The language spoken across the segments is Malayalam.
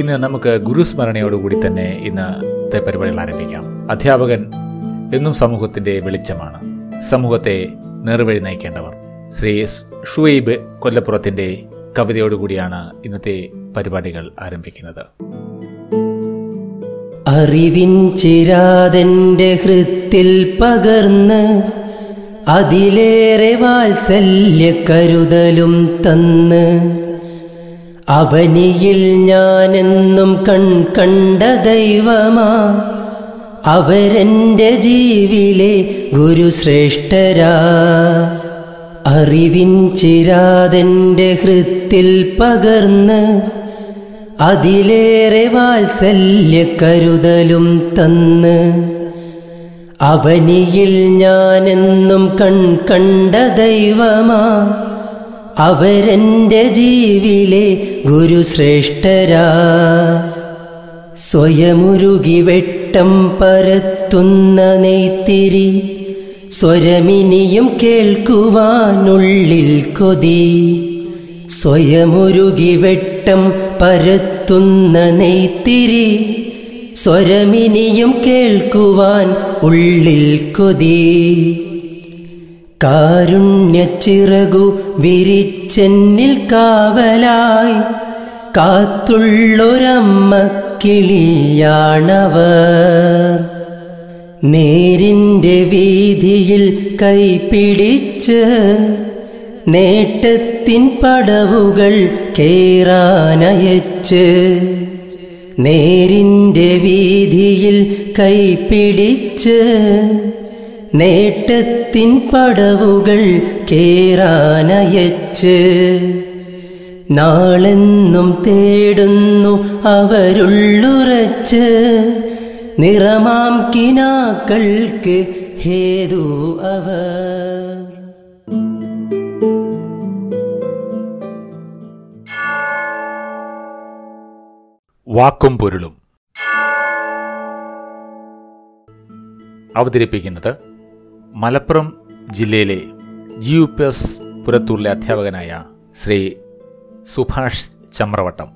ഇന്ന് നമുക്ക് ഗുരുസ്മരണയോടുകൂടി തന്നെ ഇന്നത്തെ പരിപാടികൾ ആരംഭിക്കാം. അധ്യാപകൻ എന്നും സമൂഹത്തിന്റെ വെളിച്ചമാണ്. സമൂഹത്തെ നേർവഴി നയിക്കേണ്ടവർ ശ്രീ ഷുവൈബ് കൊല്ലപ്പുറത്തിന്റെ കവിതയോടുകൂടിയാണ് ഇന്നത്തെ പരിപാടികൾ ആരംഭിക്കുന്നത്. അറിവിൻ ചിരാതെന്റെ ഹൃത്തിൽ പകർന്ന് അതിലേറെ വാത്സല്യ കരുതലും തന്ന് അവനിയിൽ ഞാനെന്നും കൺ കണ്ട ദൈവമാ. അവരെന്റെ ജീവിലെ ഗുരുശ്രേഷ്ഠരാ. അറിവിൻ ചിരാതെന്റെ ഹൃത്തിൽ പകർന്ന് അതിലേറെ വാത്സല്യ കരുതലും തന്ന്. അവനിയിൽ ഞാനെന്നും കൺ കണ്ട ദൈവമാ. അവരെന്റെ ജീവിലെ ഗുരുശ്രേഷ്ഠരാ. സ്വയമുരുകി വെട്ടം പരത്തുന്ന നെയ്ത്തിരി സ്വരമിനിയും കേൾക്കുവാനുള്ളിൽ കൊതി. സ്വയമുരുകി വെട്ടം പരത്തുന്ന നെയ്ത്തിരി സ്വരമിനിയും കേൾക്കുവാൻ ഉള്ളിൽ കൊതി. കാരുണ്യച്ചിറകു വിരിച്ചെന്നിൽ കാവലായി. കാത്തുള്ളൊരമ്മ കിളിയാണവർ. നേരിന്റെ വീതിയിൽ കൈപിടിച്ച് നേട്ടത്തിൻ പടവുകൾ കേറാനയച്ച് നേരിന്റെ വീതിയിൽ കൈപിടിച്ച് നേട്ടത്തിൻ പടവുകൾ കേറാനയച്ച് നാളെന്നും തേടുന്നു അവരുള്ളുറച്ച് നിറമാം കിനാക്കൾക്ക് ഹേതു അവർ. വാക്കും പൊരുളും. അവതരിപ്പിക്കുന്നത് മലപ്പുറം ജില്ലയിലെ ജി യു പി എസ് പുരത്തൂരിലെ അധ്യാപകനായ ശ്രീ സുഭാഷ് ചമ്രവട്ടം.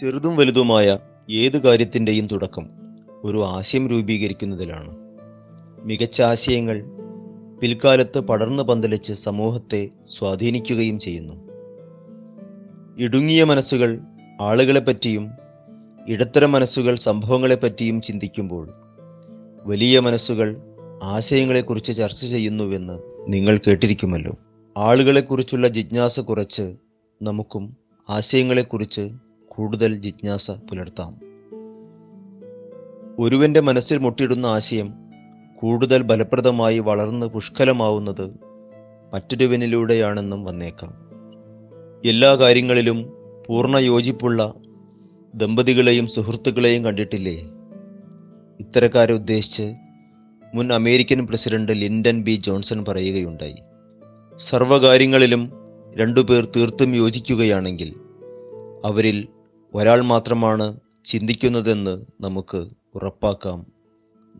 ചെറുതും വലുതുമായ ഏത് കാര്യത്തിന്റെയും തുടക്കം ഒരു ആശയം രൂപീകരിക്കുന്നതിലാണ്. മികച്ച ആശയങ്ങൾ പിൽക്കാലത്ത് പടർന്നു പന്തലിച്ച് സമൂഹത്തെ സ്വാധീനിക്കുകയും ചെയ്യുന്നു. ഇടുങ്ങിയ മനസ്സുകൾ ആളുകളെപ്പറ്റിയും ഇടത്തരം മനസ്സുകൾ സംഭവങ്ങളെപ്പറ്റിയും ചിന്തിക്കുമ്പോൾ വലിയ മനസ്സുകൾ ആശയങ്ങളെക്കുറിച്ച് ചർച്ച ചെയ്യുന്നുവെന്ന് നിങ്ങൾ കേട്ടിരിക്കുമല്ലോ. ആളുകളെക്കുറിച്ചുള്ള ജിജ്ഞാസ കുറച്ച് നമുക്കും ആശയങ്ങളെക്കുറിച്ച് കൂടുതൽ ജിജ്ഞാസ പുലർത്താം. ഒരുവന്റെ മനസ്സിൽ മുട്ടിടുന്ന ആശയം കൂടുതൽ ഫലപ്രദമായി വളർന്ന് പുഷ്കലമാവുന്നത് മറ്റൊരുവനിലൂടെയാണെന്നും വന്നേക്കാം. എല്ലാ കാര്യങ്ങളിലും പൂർണ യോജിപ്പുള്ള ദമ്പതികളെയും സുഹൃത്തുക്കളെയും കണ്ടിട്ടില്ലേ? ഇത്തരക്കാരെ ഉദ്ദേശിച്ച് മുൻ American president Lyndon B Johnson പറയുകയുണ്ടായി. സർവകാര്യങ്ങളിലും രണ്ടുപേർ തീർത്തും യോജിക്കുകയാണെങ്കിൽ അവരിൽ ഒരാൾ മാത്രമാണ് ചിന്തിക്കുന്നതെന്ന് നമുക്ക് ഉറപ്പാക്കാം.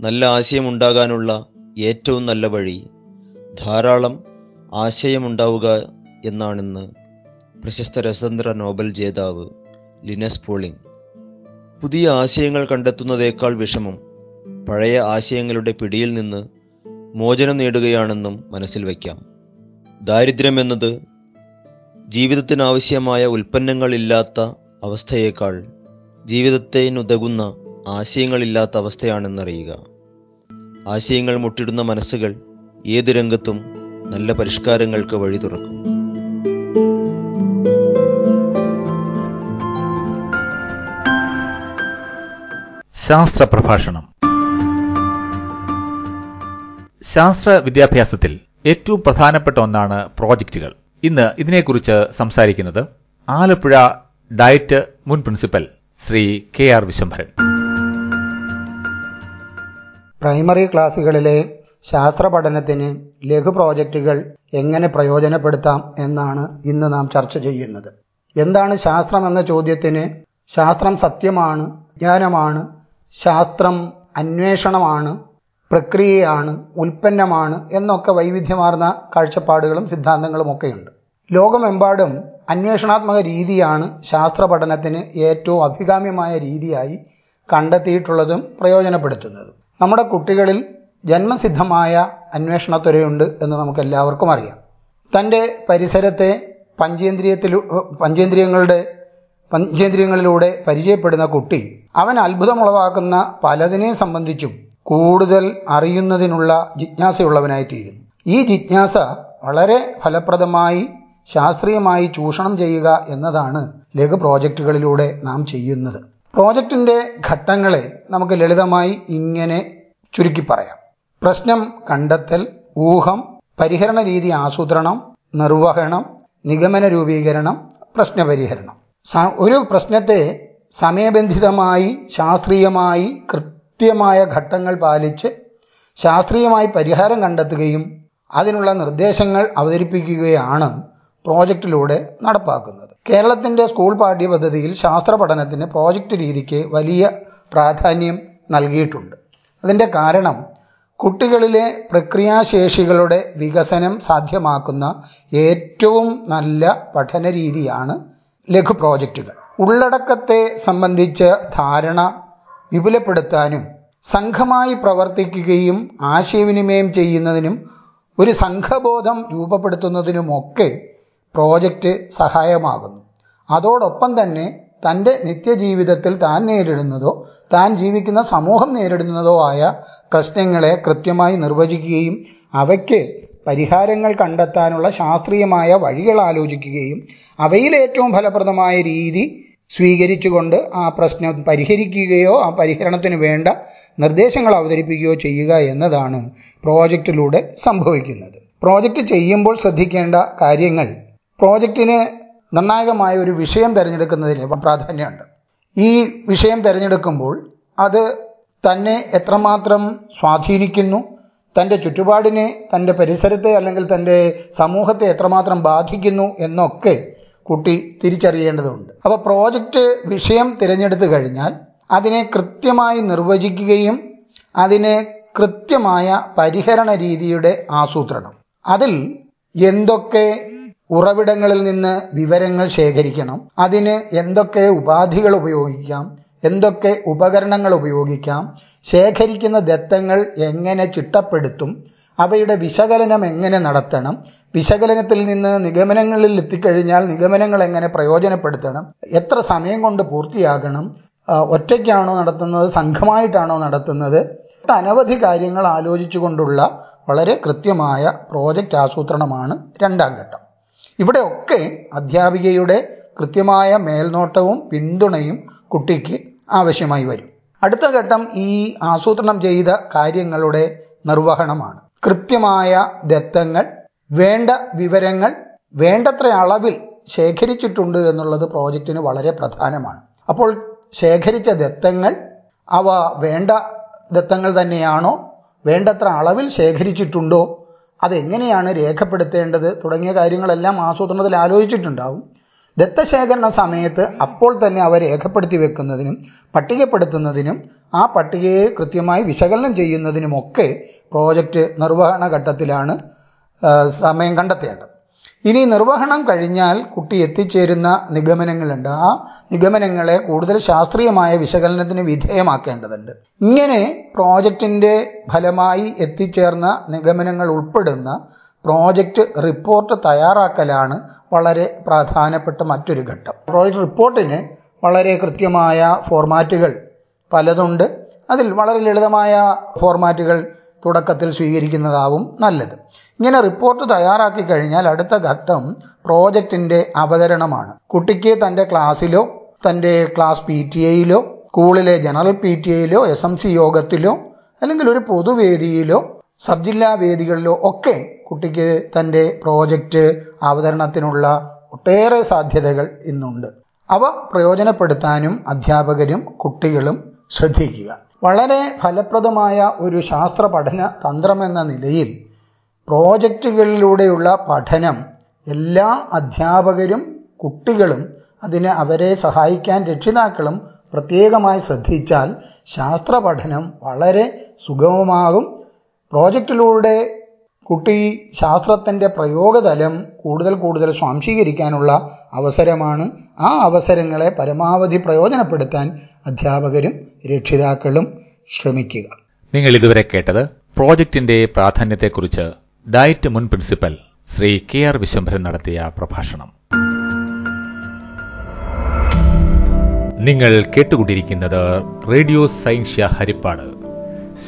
നല്ല ആശയമുണ്ടാകാനുള്ള ഏറ്റവും നല്ല വഴി ധാരാളം ആശയമുണ്ടാവുക എന്നാണെന്ന് പ്രശസ്ത രസതന്ത്ര നോബൽ ജേതാവ് ലിനസ് പോളിംഗ്. പുതിയ ആശയങ്ങൾ കണ്ടെത്തുന്നതേക്കാൾ വിഷമം പഴയ ആശയങ്ങളുടെ പിടിയിൽ നിന്ന് മോചനം നേടുകയാണെന്നും മനസ്സിൽ വയ്ക്കാം. ദാരിദ്ര്യം എന്നത് ജീവിതത്തിനാവശ്യമായ ഉൽപ്പന്നങ്ങളില്ലാത്ത അവസ്ഥയേക്കാൾ ജീവിതത്തിനുതകുന്ന ആശയങ്ങളില്ലാത്ത അവസ്ഥയാണെന്നറിയുക. ആശയങ്ങൾ മുട്ടിടുന്ന മനസ്സുകൾ ഏത് രംഗത്തും നല്ല പരിഷ്കാരങ്ങൾക്ക് വഴി തുറക്കും. ശാസ്ത്ര പ്രഭാഷണം. ശാസ്ത്ര വിദ്യാഭ്യാസത്തിൽ ഏറ്റവും പ്രധാനപ്പെട്ട ഒന്നാണ് പ്രോജക്റ്റുകൾ. ഇന്ന് ഇതിനെക്കുറിച്ച് സംസാരിക്കുന്നത് ആലപ്പുഴ ഡയറ്റ് മുൻ principal Shri K R Vishambharan primary ക്ലാസുകളിലെ ശാസ്ത്ര പഠനത്തിന് ലഘു പ്രോജക്റ്റുകൾ എങ്ങനെ പ്രയോജനപ്പെടുത്താം എന്നാണ് ഇന്ന് നാം ചർച്ച ചെയ്യുന്നത്. എന്താണ് ശാസ്ത്രം എന്ന ചോദ്യത്തിന് ശാസ്ത്രം സത്യമാണ് ജ്ഞാനമാണ് ശാസ്ത്രം അന്വേഷണമാണ് പ്രക്രിയയാണ് ഉൽപ്പന്നമാണ് എന്നൊക്കെ വൈവിധ്യമാർന്ന കാഴ്ചപ്പാടുകളും സിദ്ധാന്തങ്ങളും ഒക്കെയുണ്ട്. ലോകമെമ്പാടും അന്വേഷണാത്മക രീതിയാണ് ശാസ്ത്ര പഠനത്തിന് ഏറ്റവും അഭികാമ്യമായ രീതിയായി കണ്ടെത്തിയിട്ടുള്ളതും പ്രയോജനപ്പെടുത്തുന്നതും. നമ്മുടെ കുട്ടികളിൽ ജന്മസിദ്ധമായ അന്വേഷണത്വരയുണ്ട് എന്ന് നമുക്ക് എല്ലാവർക്കും അറിയാം. തന്റെ പരിസരത്തെ പഞ്ചേന്ദ്രിയത്തിലു പഞ്ചേന്ദ്രിയങ്ങളുടെ പഞ്ചേന്ദ്രിയങ്ങളിലൂടെ പരിചയപ്പെടുന്ന കുട്ടി അവൻ അത്ഭുതമുളവാക്കുന്ന പലതിനെ സംബന്ധിച്ചും കൂടുതൽ അറിയുന്നതിനുള്ള ജിജ്ഞാസയുള്ളവനായിത്തീരുന്നു. ഈ ജിജ്ഞാസ വളരെ ഫലപ്രദമായി ശാസ്ത്രീയമായി ചൂഷണം ചെയ്യുക എന്നതാണ് ലഘു പ്രോജക്റ്റുകളിലൂടെ നാം ചെയ്യുന്നത്. പ്രോജക്റ്റിന്റെ ഘട്ടങ്ങളെ നമുക്ക് ലളിതമായി ഇങ്ങനെ ചുരുക്കി പറയാം. പ്രശ്നം കണ്ടെത്തൽ ഊഹം പരിഹരണ രീതി ആസൂത്രണം നിർവഹണം നിഗമന രൂപീകരണം പ്രശ്നപരിഹരണം. ഒരു പ്രശ്നത്തെ സമയബന്ധിതമായി ശാസ്ത്രീയമായി കൃത്യമായ ഘട്ടങ്ങൾ പാലിച്ച് ശാസ്ത്രീയമായി പരിഹാരം കണ്ടെത്തുകയും അതിനുള്ള നിർദ്ദേശങ്ങൾ അവതരിപ്പിക്കുകയാണ് പ്രോജക്റ്റിലൂടെ നടപ്പാക്കുന്നത്. കേരളത്തിന്റെ സ്കൂൾ പാഠ്യപദ്ധതിയിൽ ശാസ്ത്ര പഠനത്തിന് പ്രോജക്റ്റ് രീതിക്ക് വലിയ പ്രാധാന്യം നൽകിയിട്ടുണ്ട്. അതിന്റെ കാരണം കുട്ടികളിലെ പ്രക്രിയാശേഷികളുടെ വികസനം സാധ്യമാക്കുന്ന ഏറ്റവും നല്ല പഠന രീതിയാണ് ലഘു പ്രോജക്റ്റുകൾ. ഉള്ളടക്കത്തെ സംബന്ധിച്ച ധാരണ വിപുലപ്പെടുത്താനും സംഘമായി പ്രവർത്തിക്കുകയും ആശയവിനിമയം ചെയ്യുന്നതിനും ഒരു സംഘബോധം രൂപപ്പെടുത്തുന്നതിനുമൊക്കെ പ്രോജക്റ്റ് സഹായമാകുന്നു. അതോടൊപ്പം തന്നെ തന്റെ നിത്യജീവിതത്തിൽ താൻ നേരിടുന്നതോ താൻ ജീവിക്കുന്ന സമൂഹം നേരിടുന്നതോ ആയ പ്രശ്നങ്ങളെ കൃത്യമായി നിർവചിക്കുകയും അവയ്ക്ക് പരിഹാരങ്ങൾ കണ്ടെത്താനുള്ള ശാസ്ത്രീയമായ വഴികൾ ആലോചിക്കുകയും അവയിൽ ഏറ്റവും ഫലപ്രദമായ രീതി സ്വീകരിച്ചുകൊണ്ട് ആ പ്രശ്നം പരിഹരിക്കുകയോ ആ പരിഹരണത്തിന് വേണ്ട നിർദ്ദേശങ്ങൾ അവതരിപ്പിക്കുകയോ ചെയ്യുക എന്നതാണ് പ്രോജക്റ്റിലൂടെ സംഭവിക്കുന്നത്. പ്രോജക്റ്റ് ചെയ്യുമ്പോൾ ശ്രദ്ധിക്കേണ്ട കാര്യങ്ങൾ. പ്രോജക്റ്റിന് നിർണായകമായ ഒരു വിഷയം തിരഞ്ഞെടുക്കുന്നതിന് പ്രാധാന്യമുണ്ട്. ഈ വിഷയം തിരഞ്ഞെടുക്കുമ്പോൾ അത് തന്നെ എത്രമാത്രം സ്വാധീനിക്കുന്നു തന്റെ ചുറ്റുപാടിനെ തന്റെ പരിസരത്തെ അല്ലെങ്കിൽ തന്റെ സമൂഹത്തെ എത്രമാത്രം ബാധിക്കുന്നു എന്നൊക്കെ കുട്ടി തിരിച്ചറിയേണ്ടതുണ്ട്. അപ്പോൾ പ്രോജക്റ്റ് വിഷയം തിരഞ്ഞെടുത്തു കഴിഞ്ഞാൽ അതിനെ കൃത്യമായി നിർവചിക്കുകയും അതിനെ കൃത്യമായ പരിഹരണ രീതിയുടെ ആസൂത്രണം. അതിൽ എന്തൊക്കെ ഉറവിടങ്ങളിൽ നിന്ന് വിവരങ്ങൾ ശേഖരിക്കണം അതിന് എന്തൊക്കെ ഉപാധികൾ ഉപയോഗിക്കാം എന്തൊക്കെ ഉപകരണങ്ങൾ ഉപയോഗിക്കാം ശേഖരിക്കുന്ന ദത്തങ്ങൾ എങ്ങനെ ചിട്ടപ്പെടുത്തും അവയുടെ വിശകലനം എങ്ങനെ നടത്തണം? വിശകലനത്തിൽ നിന്ന് നിഗമനങ്ങളിൽ എത്തിക്കഴിഞ്ഞാൽ നിഗമനങ്ങൾ എങ്ങനെ പ്രയോജനപ്പെടുത്തണം? എത്ര സമയം കൊണ്ട് പൂർത്തിയാകണം? ഒറ്റയ്ക്കാണോ നടത്തുന്നത്? സംഘമായിട്ടാണോ നടത്തുന്നത്? അനവധി കാര്യങ്ങൾ ആലോചിച്ചുകൊണ്ടുള്ള വളരെ കൃത്യമായ പ്രോജക്റ്റ് ആസൂത്രണമാണ് രണ്ടാം ഘട്ടം. ഇവിടെയൊക്കെ അധ്യാപികയുടെ കൃത്യമായ മേൽനോട്ടവും പിന്തുണയും കുട്ടിക്ക് ആവശ്യമായി വരും. അടുത്ത ഘട്ടം ഈ ആസൂത്രണം ചെയ്ത കാര്യങ്ങളുടെ നിർവഹണമാണ്. കൃത്യമായ ദത്തങ്ങൾ വേണ്ട വിവരങ്ങൾ വേണ്ടത്ര അളവിൽ ശേഖരിച്ചിട്ടുണ്ട് എന്നുള്ളത് പ്രോജക്റ്റിന് വളരെ പ്രധാനമാണ്. അപ്പോൾ ശേഖരിച്ച ദത്തങ്ങൾ അവ വേണ്ട ദത്തങ്ങൾ തന്നെയാണോ? വേണ്ടത്ര അളവിൽ ശേഖരിച്ചിട്ടുണ്ടോ? അതെങ്ങനെയാണ് രേഖപ്പെടുത്തേണ്ടത്? തുടങ്ങിയ കാര്യങ്ങളെല്ലാം ആസൂത്രണത്തിൽ ആലോചിച്ചിട്ടുണ്ടാവും. ദത്തശേഖരണ സമയത്ത് അപ്പോൾ തന്നെ അവ രേഖപ്പെടുത്തി വെക്കുന്നതിനും പട്ടികപ്പെടുത്തുന്നതിനും ആ പട്ടികയെ കൃത്യമായി വിശകലനം ചെയ്യുന്നതിനുമൊക്കെ പ്രോജക്റ്റ് നിർവഹണ ഘട്ടത്തിലാണ് സമയം കണ്ടെത്തേണ്ടത്. ഇനി നിർവഹണം കഴിഞ്ഞാൽ കുട്ടി എത്തിച്ചേരുന്ന നിഗമനങ്ങളുണ്ട്. ആ നിഗമനങ്ങളെ കൂടുതൽ ശാസ്ത്രീയമായ വിശകലനത്തിന് വിധേയമാക്കേണ്ടതുണ്ട്. ഇങ്ങനെ പ്രോജക്റ്റിന്റെ ഫലമായി എത്തിച്ചേർന്ന നിഗമനങ്ങൾ ഉൾപ്പെടുന്ന പ്രോജക്റ്റ് റിപ്പോർട്ട് തയ്യാറാക്കലാണ് വളരെ പ്രധാനപ്പെട്ട മറ്റൊരു ഘട്ടം. പ്രോജക്റ്റ് റിപ്പോർട്ടിന് വളരെ കൃത്യമായ ഫോർമാറ്റുകൾ പലതുണ്ട്. അതിൽ വളരെ ലളിതമായ ഫോർമാറ്റുകൾ തുടക്കത്തിൽ സ്വീകരിക്കുന്നതാവും നല്ലത്. ഇങ്ങനെ റിപ്പോർട്ട് തയ്യാറാക്കി കഴിഞ്ഞാൽ അടുത്ത ഘട്ടം പ്രോജക്റ്റിന്റെ അവതരണമാണ്. കുട്ടിക്ക് തന്റെ ക്ലാസ്സിലോ തന്റെ ക്ലാസ് പി ടി എയിലോ സ്കൂളിലെ ജനറൽ പി ടി എയിലോ എസ് എം സി യോഗത്തിലോ അല്ലെങ്കിൽ ഒരു പൊതുവേദിയിലോ സബ് ജില്ലാ വേദികളിലോ ഒക്കെ കുട്ടിക്ക് തന്റെ പ്രോജക്റ്റ് അവതരണത്തിനുള്ള ഒട്ടേറെ സാധ്യതകൾ ഇന്നുണ്ട്. അവ പ്രയോജനപ്പെടുത്താനും അധ്യാപകരും കുട്ടികളും ശ്രദ്ധിക്കുക. വളരെ ഫലപ്രദമായ ഒരു ശാസ്ത്ര പഠന തന്ത്രമെന്ന നിലയിൽ പ്രോജക്റ്റുകളിലൂടെയുള്ള പഠനം എല്ലാ അധ്യാപകരും കുട്ടികളും അതിന് അവരെ സഹായിക്കാൻ രക്ഷിതാക്കളും പ്രത്യേകമായി ശ്രദ്ധിച്ചാൽ ശാസ്ത്ര പഠനം വളരെ സുഗമമാകും. പ്രോജക്റ്റിലൂടെ കുട്ടി ശാസ്ത്രത്തിന്റെ പ്രയോഗതലം കൂടുതൽ കൂടുതൽ സ്വാംശീകരിക്കാനുള്ള അവസരമാണ് ആ അവസരങ്ങളെ പരമാവധി പ്രയോജനപ്പെടുത്താൻ അധ്യാപകരും രക്ഷിതാക്കളും ശ്രമിക്കുക. നിങ്ങൾ ഇതുവരെ കേട്ടത് പ്രോജക്റ്റിന്റെ പ്രാധാന്യത്തെക്കുറിച്ച് ഡയറ്റ് മുൻ principal Shri K R Vishambharan നടത്തിയ പ്രഭാഷണം. നിങ്ങൾ കേട്ടുകൊണ്ടിരിക്കുന്നത് റേഡിയോ സയൻഷ്യ ഹരിപ്പാട്.